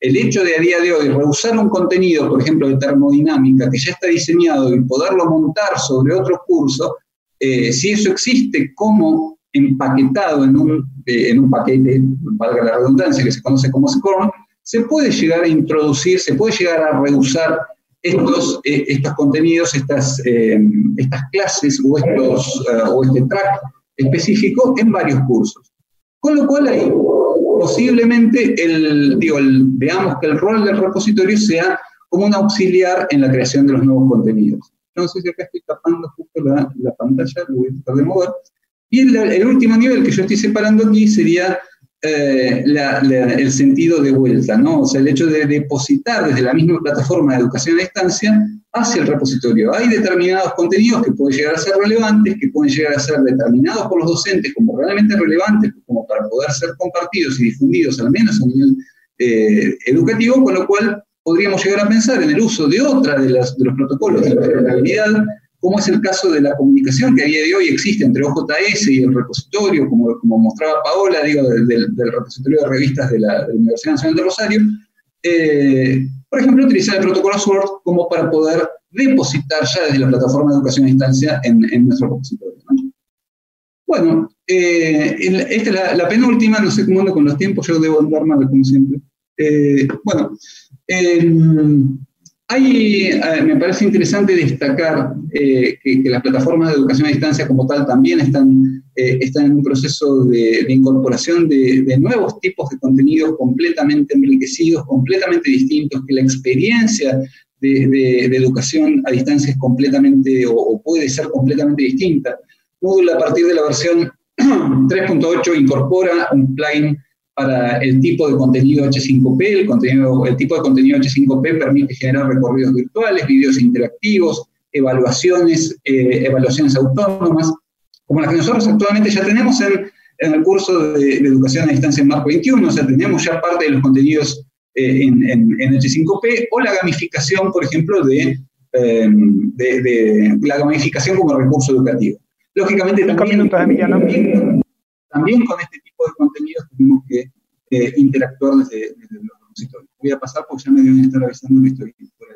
Speaker 5: El hecho de a día de hoy reusar un contenido, por ejemplo, de termodinámica, que ya está diseñado y poderlo montar sobre otro curso, eh, si eso existe como empaquetado en un, eh, en un paquete, valga la redundancia, que se conoce como SCORM, se puede llegar a introducir, se puede llegar a reusar estos, eh, estos contenidos, estas, eh, estas clases o, estos, eh, o este track específico en varios cursos. Con lo cual ahí posiblemente el, digo, veamos que el rol del repositorio sea como un auxiliar en la creación de los nuevos contenidos. No sé si acá estoy tapando justo la, la pantalla, lo voy a tratar de mover. Y el, el, último nivel que yo estoy separando aquí sería eh, el sentido de vuelta, ¿no? O sea, el hecho de depositar desde la misma plataforma de educación a distancia hacia el repositorio. Hay determinados contenidos que pueden llegar a ser relevantes, que pueden llegar a ser determinados por los docentes como realmente relevantes, como para poder ser compartidos y difundidos, al menos a nivel eh, educativo, con lo cual podríamos llegar a pensar en el uso de otra de, las, de los protocolos de interoperabilidad como es el caso de la comunicación que a día de hoy existe entre OJS y el repositorio, como, como mostraba Paola, digo, del, repositorio de revistas de la, Universidad Nacional de Rosario. Eh, por ejemplo, utilizar el protocolo SWORD como para poder depositar ya desde la plataforma de educación a distancia en, nuestro repositorio. Bueno, eh, esta es la, penúltima, no sé cómo ando con los tiempos, yo debo andar mal, como siempre. Eh, bueno, eh, me parece interesante destacar eh, que, las plataformas de educación a distancia como tal también están, eh, en un proceso de, incorporación de, nuevos tipos de contenidos completamente enriquecidos, completamente distintos, que la experiencia de, educación a distancia es completamente o, puede ser completamente distinta. Moodle a partir de la versión 3.8 incorpora un plugin para el tipo de contenido H5P. El, contenido, el tipo de contenido H5P permite generar recorridos virtuales, videos interactivos, evaluaciones, eh, evaluaciones autónomas, como las que nosotros actualmente ya tenemos en, el curso de, educación a distancia en Marco 21, o sea, tenemos ya parte de los contenidos eh, en, H5P, o la gamificación, por ejemplo, em, de, de, la gamificación como recurso educativo. Lógicamente también, también con este tipo de contenidos tenemos que eh, interactuar desde, los repositorios. Voy a pasar porque ya me deben estar avisando que estoy por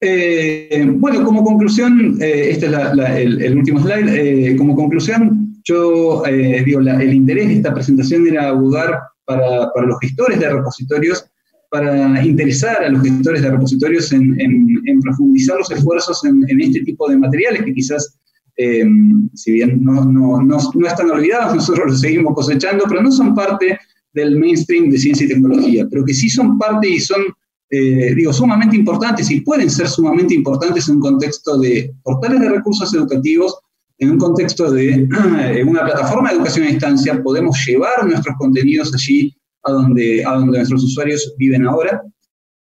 Speaker 5: eh, bueno, como conclusión, eh, este es el, último slide, como conclusión, yo digo, el interés de esta presentación era abordar, para, para los gestores de repositorios, para interesar a los gestores de repositorios en, en, profundizar los esfuerzos en, en, este tipo de materiales que quizás, eh, si bien no, están olvidados, nosotros los seguimos cosechando, pero no son parte del mainstream de ciencia y tecnología, pero que sí son parte y son, eh, digo, sumamente importantes y pueden ser sumamente importantes en un contexto de portales de recursos educativos, en un contexto de una plataforma de educación a distancia, podemos llevar nuestros contenidos allí a donde, a donde nuestros usuarios viven ahora.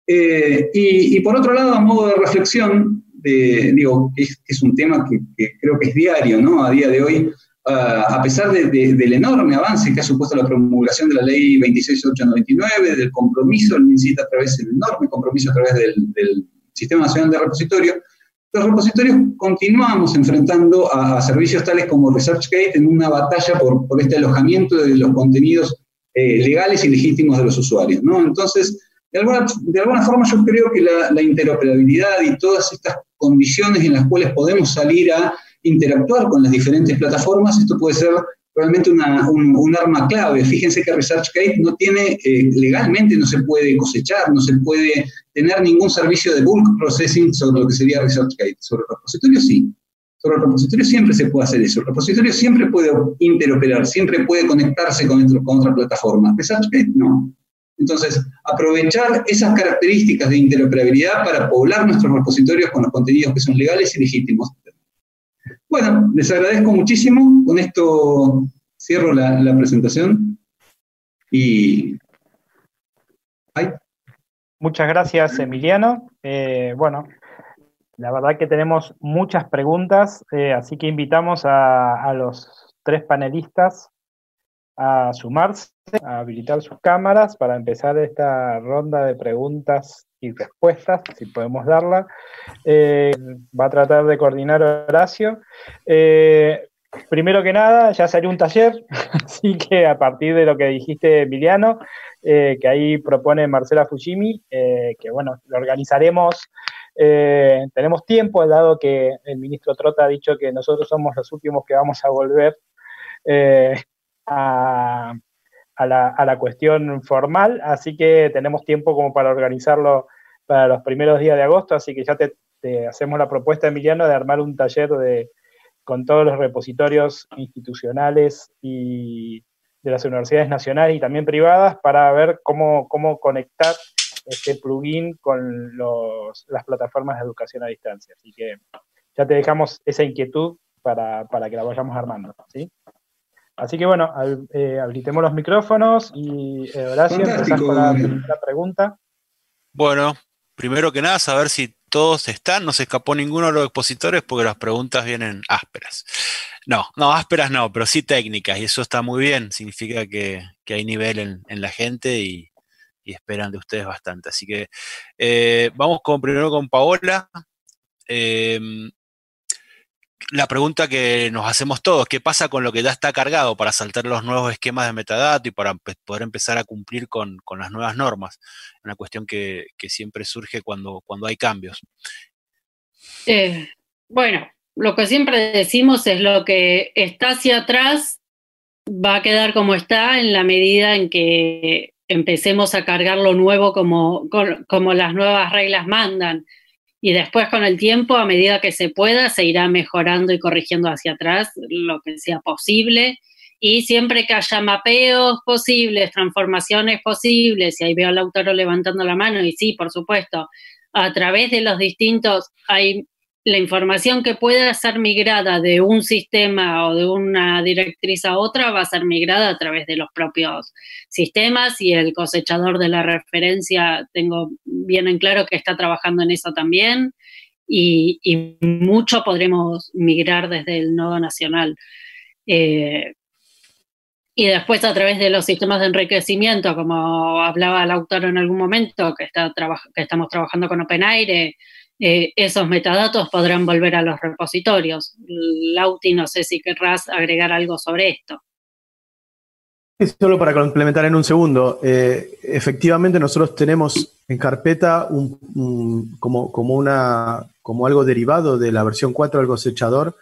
Speaker 5: Eh, y, por otro lado, a modo de reflexión, de, digo, es, es un tema que, que, creo que es diario, ¿no? A día de hoy, a pesar del enorme avance que ha supuesto la promulgación de la ley 26899, del compromiso del MINCIT a través del enorme compromiso a través del, Sistema Nacional de Repositorio, los repositorios continuamos enfrentando a, servicios tales como ResearchGate en una batalla por, por este alojamiento de los contenidos eh, legales y legítimos de los usuarios. ¿no? Entonces, de alguna, forma yo creo que la, la interoperabilidad y todas estas condiciones en las cuales podemos salir a interactuar con las diferentes plataformas, esto puede ser realmente una, un, arma clave. Fíjense que ResearchGate no tiene, eh, legalmente no se puede cosechar, no se puede tener ningún servicio de bulk processing sobre lo que sería ResearchGate. Sobre el repositorio sí. Sobre el repositorio siempre se puede hacer eso. El repositorio siempre puede interoperar, siempre puede conectarse con, con otra plataforma. ResearchGate no. Entonces, aprovechar esas características de interoperabilidad para poblar nuestros repositorios con los contenidos que son legales y legítimos. Bueno, les agradezco muchísimo. Con esto cierro la, presentación. Y.
Speaker 1: Muchas gracias, Emiliano. Eh, bueno, la verdad que tenemos muchas preguntas, eh, así que invitamos a, los tres panelistas a sumarse, a habilitar sus cámaras para empezar esta ronda de preguntas y respuestas, si podemos darla. Eh, va a tratar de coordinar Horacio. Eh, primero que nada, ya salió un taller, así que a partir de lo que dijiste, Emiliano, eh, que ahí propone Marcela Fujimi, que bueno, lo organizaremos. tenemos tiempo, dado que el ministro Trota ha dicho que nosotros somos los últimos que vamos a volver a, la, a la cuestión formal, así que tenemos tiempo como para organizarlo para los primeros días de agosto, así que ya te, hacemos la propuesta, Emiliano, de armar un taller de, con todos los repositorios institucionales y de las universidades nacionales y también privadas para ver cómo, cómo conectar este plugin con los, las plataformas de educación a distancia. Así que ya te dejamos esa inquietud para, para que la vayamos armando. ¿sí? Así que bueno, eh, habilitemos los micrófonos y eh, Horacio, empezás con la primera pregunta.
Speaker 2: Bueno, primero que nada, saber si todos están, no se escapó ninguno de los expositores porque las preguntas vienen ásperas. No, no, ásperas no, pero sí técnicas, y eso está muy bien, significa que, hay nivel en, la gente y, esperan de ustedes bastante. Así que eh, vamos con, primero con Paola. Eh, la pregunta que nos hacemos todos, ¿qué pasa con lo que ya está cargado para saltar los nuevos esquemas de metadato y para poder empezar a cumplir con, las nuevas normas? Una cuestión que, siempre surge cuando, cuando hay cambios.
Speaker 3: Eh, bueno, lo que siempre decimos es lo que está hacia atrás va a quedar como está en la medida en que empecemos a cargar lo nuevo como, como las nuevas reglas mandan y después con el tiempo, a medida que se pueda, se irá mejorando y corrigiendo hacia atrás lo que sea posible. Y siempre que haya mapeos posibles, transformaciones posibles, y ahí veo al autor levantando la mano, y sí, por supuesto, a través de los distintos, hay la información que pueda ser migrada de un sistema o de una directriz a otra va a ser migrada a través de los propios sistemas y el cosechador de la referencia, tengo bien en claro que está trabajando en eso también y, mucho podremos migrar desde el nodo nacional. Eh, y después a través de los sistemas de enriquecimiento, como hablaba el autor en algún momento, que, está que estamos trabajando con OpenAire, eh, esos metadatos podrán volver a los repositorios. Lauti, no sé si querrás agregar algo sobre esto.
Speaker 4: Solo para complementar en un segundo, eh, efectivamente nosotros tenemos en carpeta como, como, una, como algo derivado de la versión 4 del cosechador,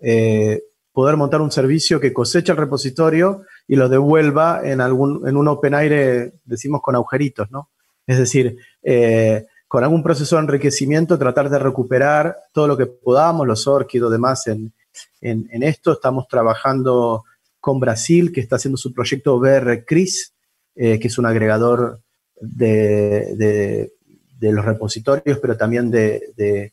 Speaker 4: eh, poder montar un servicio que coseche el repositorio y lo devuelva en, algún, en un open aire, decimos con agujeritos, ¿no? Es decir, con algún proceso de enriquecimiento, tratar de recuperar todo lo que podamos, los orquídeos, demás en, en, esto. Estamos trabajando con Brasil, que está haciendo su proyecto BR CRIS, eh, que es un agregador de, de, los repositorios, pero también de,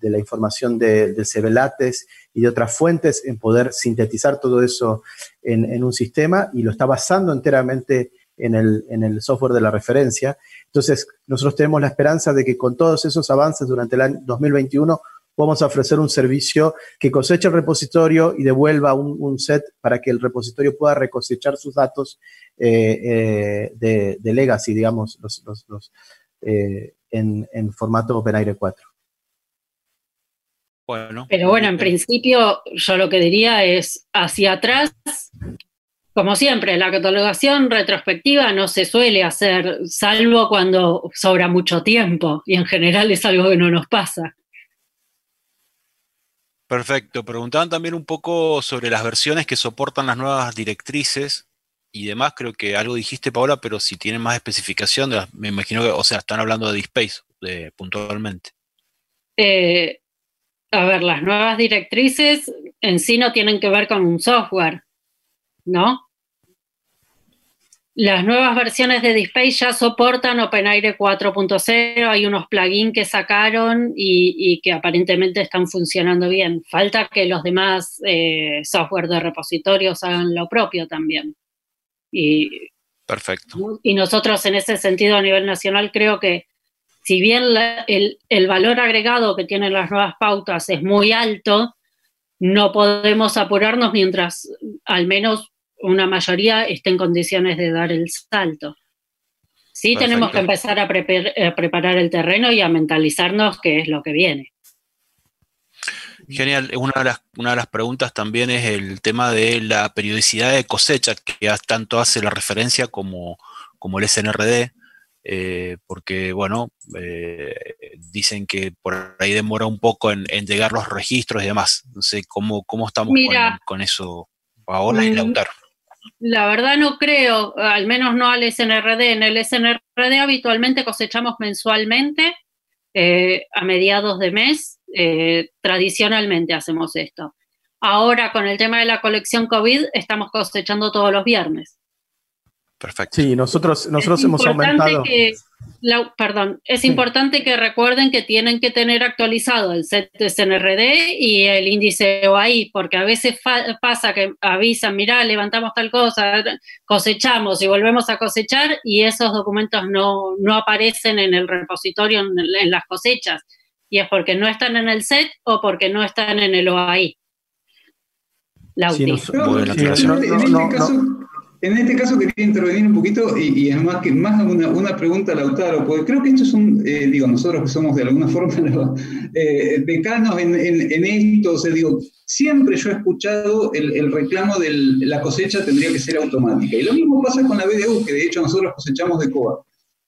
Speaker 4: la información del CBLATES y de otras fuentes, en poder sintetizar todo eso en, en un sistema y lo está basando enteramente en el, en el, software de la referencia. Entonces, nosotros tenemos la esperanza de que con todos esos avances durante el año 2021 vamos a ofrecer un servicio que coseche el repositorio y devuelva un, set para que el repositorio pueda recosechar sus datos eh, eh, de, de, legacy, digamos, los, los, eh, en, en, formato OpenAire 4.
Speaker 3: Bueno. Pero bueno, en principio yo lo que diría es hacia atrás, como siempre, la catalogación retrospectiva no se suele hacer, salvo cuando sobra mucho tiempo, y en general es algo que no nos pasa.
Speaker 2: Perfecto. Preguntaban también un poco sobre las versiones que soportan las nuevas directrices y demás. Creo que algo dijiste, Paola, pero si tienen más especificación, me imagino que, o sea, están hablando de DSpace de, puntualmente.
Speaker 3: Eh, a ver, las nuevas directrices en sí no tienen que ver con un software, ¿no? Las nuevas versiones de Display ya soportan OpenAire 4.0, hay unos plugins que sacaron y, que aparentemente están funcionando bien. Falta que los demás eh, software de repositorios hagan lo propio también. Y,
Speaker 2: Perfecto.
Speaker 3: Y nosotros en ese sentido a nivel nacional creo que si bien el, el valor agregado que tienen las nuevas pautas es muy alto, no podemos apurarnos mientras al menos una mayoría esté en condiciones de dar el salto. Sí tenemos que empezar a, preparar el terreno y a mentalizarnos qué es lo que viene.
Speaker 2: Genial. Una de, las, una de las preguntas también es el tema de la periodicidad de cosecha, que tanto hace la referencia como, como el SNRD, eh, porque, bueno, eh, dicen que por ahí demora un poco en, llegar los registros y demás. No sé cómo, cómo estamos con, eso ahora y mm, Lautaro.
Speaker 3: La verdad no creo, al menos no al SNRD. En el SNRD habitualmente cosechamos mensualmente eh, a mediados de mes. Eh, tradicionalmente hacemos esto. Ahora con el tema de la colección COVID estamos cosechando todos los viernes.
Speaker 2: Perfecto.
Speaker 4: Sí, nosotros, nosotros hemos aumentado.
Speaker 3: perdón, es importante que recuerden que tienen que tener actualizado el set de SNRD y el índice OAI, porque a veces pasa que avisan, mirá, levantamos tal cosa, cosechamos y volvemos a cosechar y esos documentos no, aparecen en el repositorio en, las cosechas. Y es porque no están en el set o porque no están en el OAI.
Speaker 5: La sí, en este caso quería intervenir un poquito y, es más que más una, una, pregunta a Lautaro, porque creo que esto es un, eh, digo, nosotros que somos de alguna forma eh, decanos en, en, esto, o sea, digo, siempre yo he escuchado el, reclamo de la cosecha tendría que ser automática. Y lo mismo pasa con la BDU, que de hecho nosotros cosechamos de COA.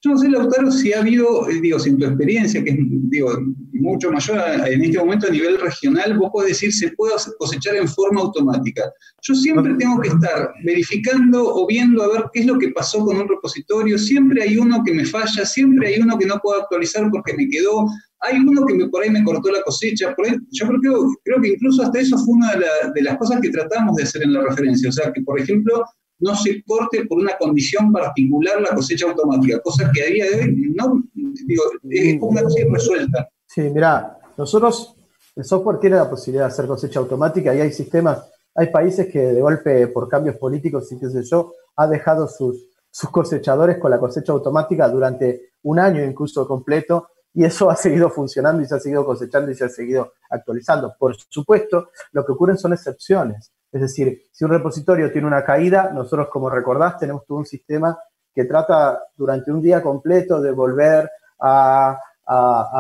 Speaker 5: Yo no sé, Lautaro, si ha habido, eh, digo, sin tu experiencia, que es digo, mucho mayor en este momento a nivel regional, vos podés decir, se puede cosechar en forma automática. Yo siempre tengo que estar verificando o viendo a ver qué es lo que pasó con un repositorio. Siempre hay uno que me falla, siempre hay uno que no puedo actualizar porque me quedó. Hay uno que me, por ahí me cortó la cosecha. yo creo que, creo que incluso hasta eso fue una de, de las cosas que tratamos de hacer en la referencia. O sea, que, por ejemplo, no se corte por una condición particular la cosecha automática, cosa que a día de hoy no, digo, es como una cosa irresuelta.
Speaker 4: Sí, mira, nosotros, el software tiene la posibilidad de hacer cosecha automática y hay sistemas, hay países que de golpe por cambios políticos y qué sé yo, ha dejado sus, sus cosechadores con la cosecha automática durante un año incluso completo y eso ha seguido funcionando y se ha seguido cosechando y se ha seguido actualizando. Por supuesto, lo que ocurren son excepciones. Es decir, si un repositorio tiene una caída, nosotros, como recordás, tenemos todo un sistema que trata durante un día completo de volver a,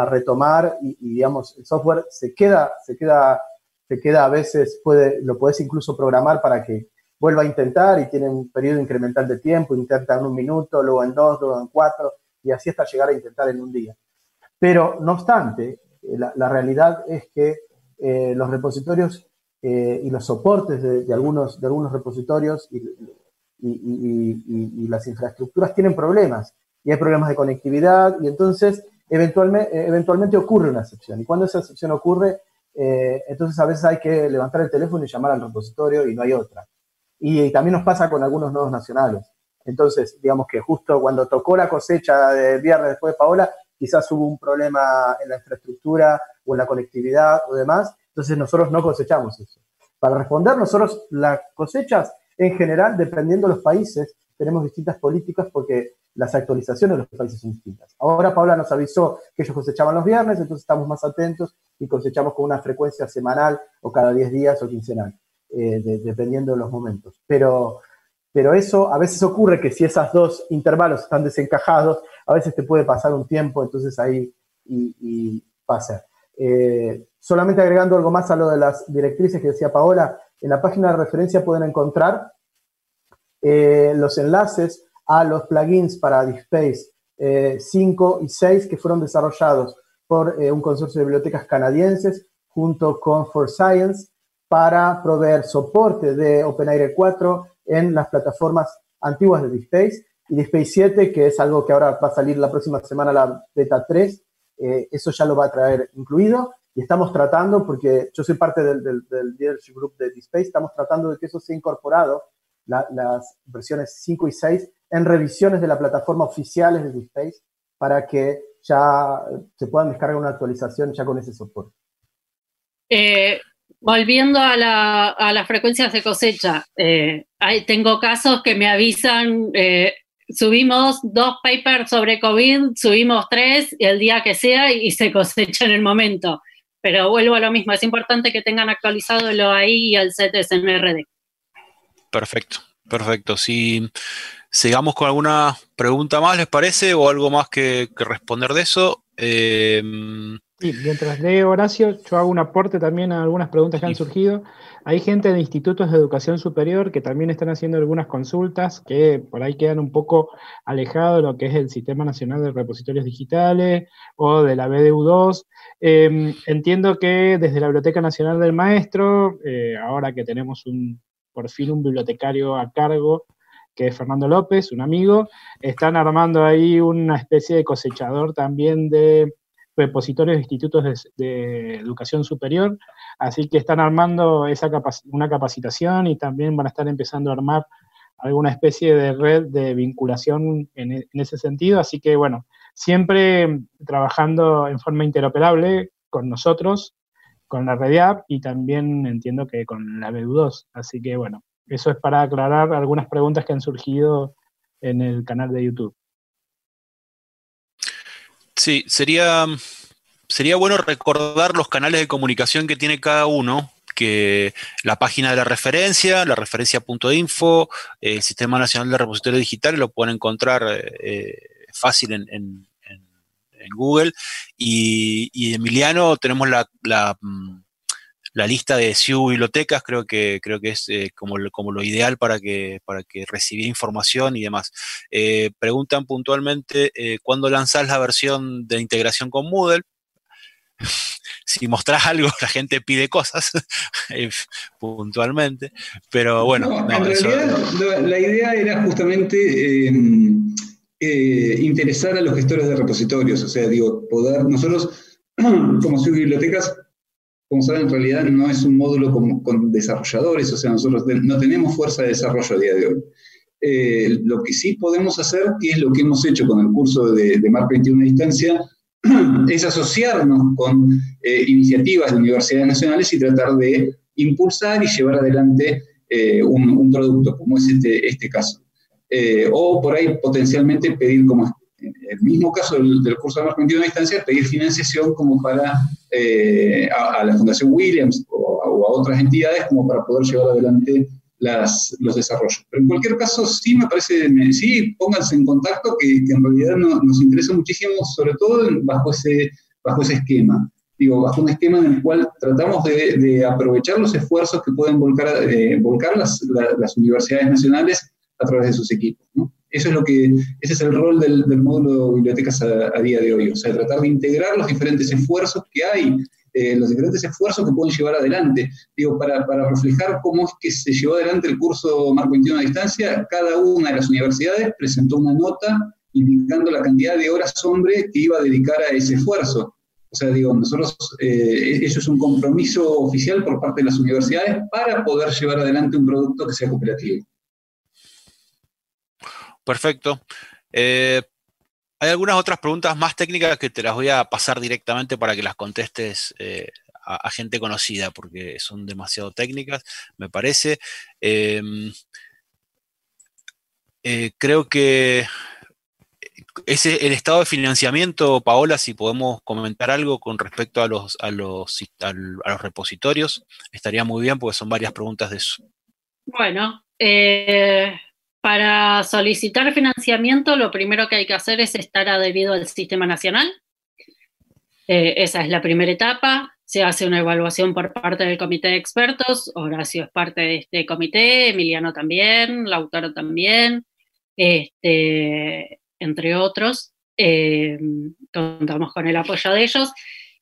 Speaker 4: retomar y, digamos, el software se queda, se queda, se queda a veces, puede, lo puedes incluso programar para que vuelva a intentar y tiene un periodo incremental de tiempo, intenta en un minuto, luego en dos, luego en cuatro, y así hasta llegar a intentar en un día. Pero, no obstante, la, realidad es que eh, los repositorios eh, y los soportes de, algunos, de algunos repositorios y, las infraestructuras tienen problemas. Y hay problemas de conectividad y entonces eventualmente, eventualmente ocurre una excepción. Y cuando esa excepción ocurre, eh, entonces a veces hay que levantar el teléfono y llamar al repositorio y no hay otra. Y, también nos pasa con algunos nodos nacionales. Entonces, digamos que justo cuando tocó la cosecha de viernes después de Paola, quizás hubo un problema en la infraestructura o en la conectividad o demás, entonces nosotros no cosechamos eso. Para responder, nosotros las cosechas, en general, dependiendo de los países, tenemos distintas políticas porque las actualizaciones de los países son distintas. Ahora Paula nos avisó que ellos cosechaban los viernes, entonces estamos más atentos y cosechamos con una frecuencia semanal o cada 10 días o quincenal, eh, dependiendo de los momentos. Pero, pero eso a veces ocurre que si esos dos intervalos están desencajados, a veces te puede pasar un tiempo, entonces ahí y, pasa. Eh, solamente agregando algo más a lo de las directrices que decía Paola, en la página de referencia pueden encontrar eh, los enlaces a los plugins para DSpace 5 y 6 que fueron desarrollados por un consorcio de bibliotecas canadienses junto con For Science para proveer soporte de OpenAIRE 4 en las plataformas antiguas de DSpace y DSpace 7, que es algo que ahora va a salir la próxima semana, la beta 3, eh, eso ya lo va a traer incluido y estamos tratando, porque yo soy parte del, del, leadership group de DSpace, estamos tratando de que eso sea incorporado, las versiones 5 y 6, en revisiones de la plataforma oficiales de DSpace para que ya se puedan descargar una actualización ya con ese soporte.
Speaker 3: Eh, volviendo a, las frecuencias de cosecha, eh, tengo casos que me avisan, eh, subimos dos papers sobre COVID, subimos tres el día que sea y se cosecha en el momento. Pero vuelvo a lo mismo, es importante que tengan actualizado lo ahí y el CTSMRD.
Speaker 2: Perfecto, perfecto. Si sigamos con alguna pregunta más, ¿les parece? ¿O algo más que, responder de eso? Eh,
Speaker 1: Sí, mientras lee Horacio, yo hago un aporte también a algunas preguntas que han surgido. Hay gente de institutos de educación superior que también están haciendo algunas consultas que por ahí quedan un poco alejados de lo que es el Sistema Nacional de Repositorios Digitales o de la BDU2. Em, entiendo que desde la Biblioteca Nacional del Maestro, eh, ahora que tenemos un, por fin un bibliotecario a cargo, que es Fernando López, un amigo, están armando ahí una especie de cosechador también de repositorios de institutos de, educación superior, así que están armando esa una capacitación y también van a estar empezando a armar alguna especie de red de vinculación en, en ese sentido, así que bueno, siempre trabajando en forma interoperable con nosotros, con la red y también entiendo que con la BU2, así que bueno, eso es para aclarar algunas preguntas que han surgido en el canal de YouTube.
Speaker 2: Sí, sería, sería bueno recordar los canales de comunicación que tiene cada uno, que la página de la referencia, la referencia.info, el Sistema Nacional de Repositorios Digitales, lo pueden encontrar eh, fácil en, Google. Y, Emiliano, tenemos la, mm, la lista de SIU bibliotecas creo que, creo que es eh, como, como, lo ideal para que, para que recibir información y demás. Eh, preguntan puntualmente eh, cuándo lanzás la versión de integración con Moodle. si mostrás algo, la gente pide cosas puntualmente, pero bueno.
Speaker 5: en realidad, la idea era justamente interesar a los gestores de repositorios, o sea, digo, poder, nosotros como SIU bibliotecas como saben, en realidad no es un módulo con, desarrolladores, o sea, nosotros no tenemos fuerza de desarrollo a día de hoy. Eh, lo que sí podemos hacer, y es lo que hemos hecho con el curso de, de MARC 21 a distancia, es asociarnos con eh, iniciativas de universidades nacionales y tratar de impulsar y llevar adelante eh, un, producto, como es este, este caso. o por ahí potencialmente pedir como el mismo caso del, curso de más 21 a distancia, pedir financiación como para eh, a, la Fundación Williams o a, otras entidades como para poder llevar adelante las, los desarrollos. Pero en cualquier caso, sí me parece, sí, pónganse en contacto, que, en realidad nos interesa muchísimo, sobre todo bajo, ese, bajo ese esquema. Digo, bajo un esquema en el cual tratamos de, aprovechar los esfuerzos que pueden volcar, eh, volcar las, universidades nacionales a través de sus equipos. Eso es lo que, ese es el rol del, módulo de bibliotecas a, día de hoy, o sea, tratar de integrar los diferentes esfuerzos que hay eh, los diferentes esfuerzos que pueden llevar adelante. Digo, para, para, reflejar cómo es que se llevó adelante el curso Marco 21 a distancia, cada una de las universidades presentó una nota indicando la cantidad de horas hombre que iba a dedicar a ese esfuerzo. O sea, digo, nosotros, eh, eso es un compromiso oficial por parte de las universidades para poder llevar adelante un producto que sea cooperativo.
Speaker 2: Perfecto. Eh, hay algunas otras preguntas más técnicas que te las voy a pasar directamente para que las contestes eh, a, gente conocida, porque son demasiado técnicas, me parece. Em, creo que ese, el estado de financiamiento, Paola, si podemos comentar algo con respecto a los, a los, a los repositorios, estaría muy bien porque son varias preguntas de eso.
Speaker 3: Bueno, eh, para solicitar financiamiento lo primero que hay que hacer es estar adherido al sistema nacional. Eh, esa es la primera etapa. Se hace una evaluación por parte del comité de expertos. Horacio es parte de este comité, Emiliano también, Lautaro también. Este, entre otros, eh, contamos con el apoyo de ellos,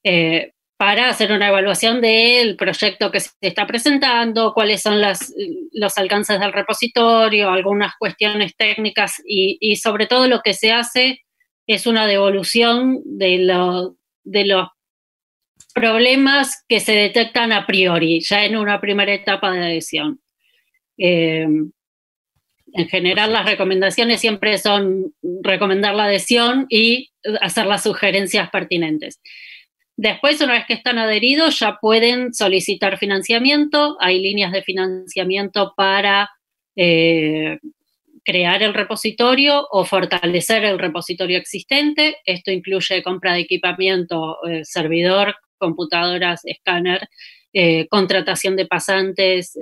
Speaker 3: eh, para hacer una evaluación del proyecto que se está presentando, cuáles son los alcances del repositorio, algunas cuestiones técnicas y, sobre todo lo que se hace es una devolución de, de los problemas que se detectan a priori, ya en una primera etapa de adhesión. Eh, en general las recomendaciones siempre son recomendar la adhesión y hacer las sugerencias pertinentes. Después, una vez que están adheridos, ya pueden solicitar financiamiento. Hay líneas de financiamiento para eh, crear el repositorio o fortalecer el repositorio existente. Esto incluye compra de equipamiento, eh, servidor, computadoras, escáner eh, contratación de pasantes,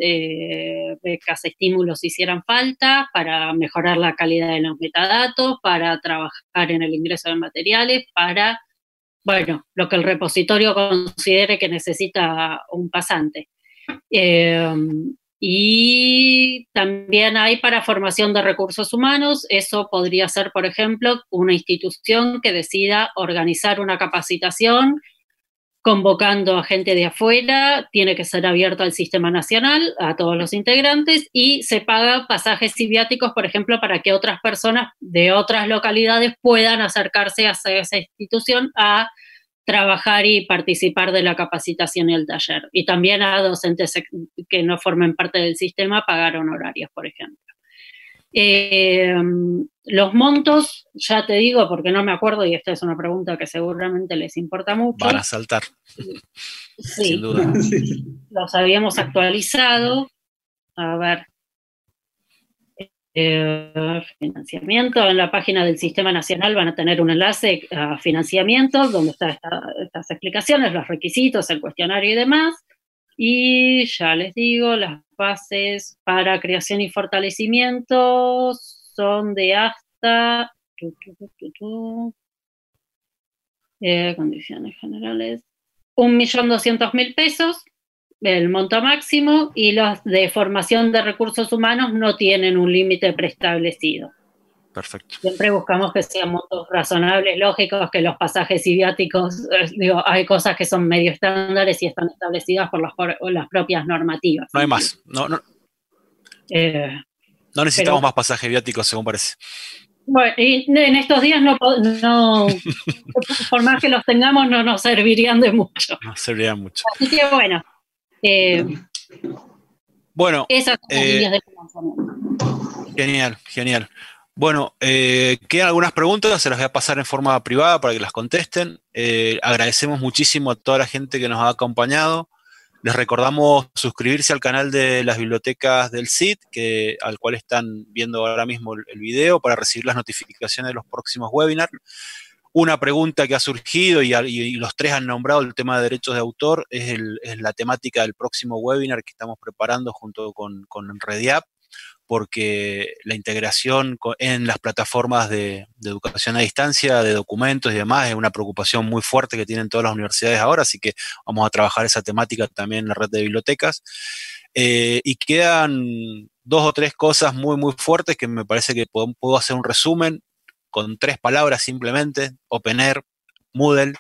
Speaker 3: becas, estímulos si hicieran falta, para mejorar la calidad de los metadatos, para trabajar en el ingreso de materiales, para, bueno, lo que el repositorio considere que necesita un pasante. Eh, y también hay para formación de recursos humanos, eso podría ser, por ejemplo, una institución que decida organizar una capacitación convocando a gente de afuera, tiene que ser abierto al sistema nacional, a todos los integrantes, y se paga pasajes y por ejemplo, para que otras personas de otras localidades puedan acercarse a esa institución a trabajar y participar de la capacitación y el taller. Y también a docentes que no formen parte del sistema pagar honorarios, por ejemplo. Eh, los montos, ya te digo, porque no me acuerdo, y esta es una pregunta que seguramente les importa mucho.
Speaker 2: Van a saltar.
Speaker 3: Sí, Sin duda. los habíamos actualizado. A ver. Eh, financiamiento. En la página del Sistema Nacional van a tener un enlace a financiamiento donde están estas explicaciones, los requisitos, el cuestionario y demás. Y ya les digo, las bases para creación y fortalecimiento son de hasta eh, condiciones generales. Un millón doscientos mil pesos, el monto máximo, y los de formación de recursos humanos no tienen un límite preestablecido.
Speaker 2: Perfecto.
Speaker 3: Siempre buscamos que sean montos razonables, lógicos, que los pasajes idiáticos, eh, digo, hay cosas que son medio estándares y están establecidas por, las propias normativas.
Speaker 2: No hay más. No, no. Eh, no necesitamos más pasajes viáticos, según parece.
Speaker 3: Bueno, y en estos días no, no por más que los tengamos, no nos servirían de mucho.
Speaker 2: No servirían mucho.
Speaker 3: Así que bueno. Eh,
Speaker 2: bueno.
Speaker 3: Esas son las líneas de
Speaker 2: financiamiento. Genial, genial. Bueno, eh, quedan algunas preguntas, se las voy a pasar en forma privada para que las contesten. Eh, agradecemos muchísimo a toda la gente que nos ha acompañado. Les recordamos suscribirse al canal de las bibliotecas del CIT, que, al cual están viendo ahora mismo el, video, para recibir las notificaciones de los próximos webinars. Una pregunta que ha surgido y, los tres han nombrado el tema de derechos de autor es, la temática del próximo webinar que estamos preparando junto con, con Rediap porque la integración en las plataformas de, educación a distancia, de documentos y demás, es una preocupación muy fuerte que tienen todas las universidades ahora, así que vamos a trabajar esa temática también en la red de bibliotecas. Eh, y quedan dos o tres cosas muy, muy fuertes que me parece que puedo, hacer un resumen con tres palabras simplemente, OpenAir, Moodle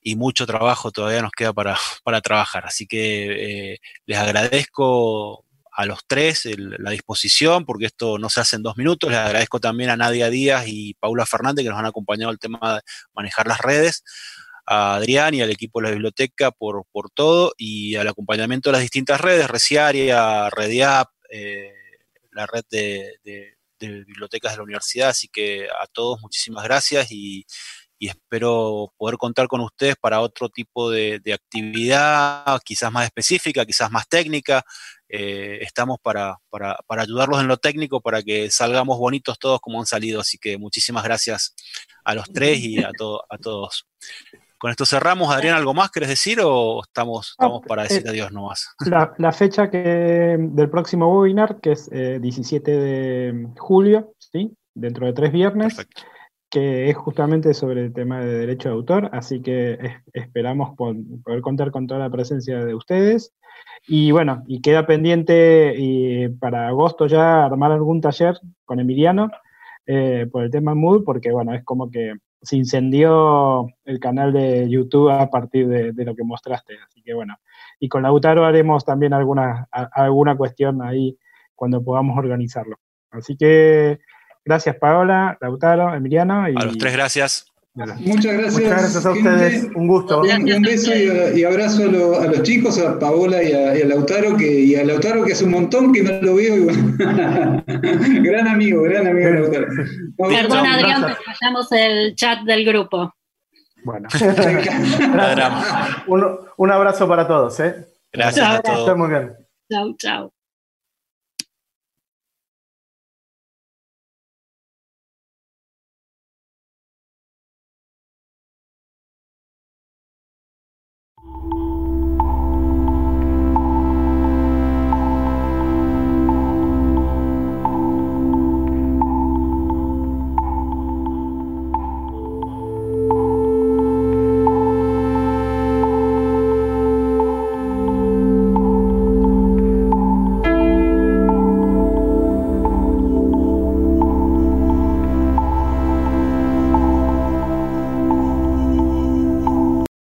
Speaker 2: y mucho trabajo todavía nos queda para, para trabajar. Así que eh, les agradezco a los tres la disposición, porque esto no se hace en dos minutos. Les agradezco también a Nadia Díaz y Paula Fernández que nos han acompañado el tema de manejar las redes, a Adrián y al equipo de la biblioteca por, por todo y al acompañamiento de las distintas redes, Reciaria, Rediap, eh, la red de bibliotecas de la universidad. Así que a todos muchísimas gracias y, y espero poder contar con ustedes para otro tipo de, actividad, quizás más específica, quizás más técnica. Eh, estamos para, para, ayudarlos en lo técnico, para que salgamos bonitos todos como han salido. Así que muchísimas gracias a los tres y a, a todos. Con esto cerramos. Adrián, ¿algo más querés decir o estamos, estamos para decir eh, adiós nomás?
Speaker 1: La, la, fecha que, del próximo webinar, que es 17 eh, de julio, ¿sí? dentro de tres viernes. Perfecto que es justamente sobre el tema de derecho de autor, así que esperamos poder contar con toda la presencia de ustedes. Y bueno, y queda pendiente y para agosto ya armar algún taller con Emiliano eh, por el tema Mood, porque bueno, es como que se incendió el canal de YouTube a partir de, lo que mostraste. Así que bueno, y con Lautaro haremos también alguna, alguna cuestión ahí cuando podamos organizarlo. Así que Gracias, Paola, Lautaro, Emiliano.
Speaker 2: Y... A los tres, gracias.
Speaker 5: Muchas gracias. Muchas
Speaker 4: gracias a ustedes. Un gusto.
Speaker 5: Un, beso y, abrazo a, los chicos, a Paola y a, Lautaro, que, y a Lautaro que hace un montón que no lo veo. gran amigo, gran amigo Lautaro.
Speaker 3: Perdón, Adrián, que fallamos el chat del grupo.
Speaker 4: Bueno. un, un, abrazo para todos. ¿eh?
Speaker 2: Gracias a todos.
Speaker 4: muy bien.
Speaker 3: Chao, chao.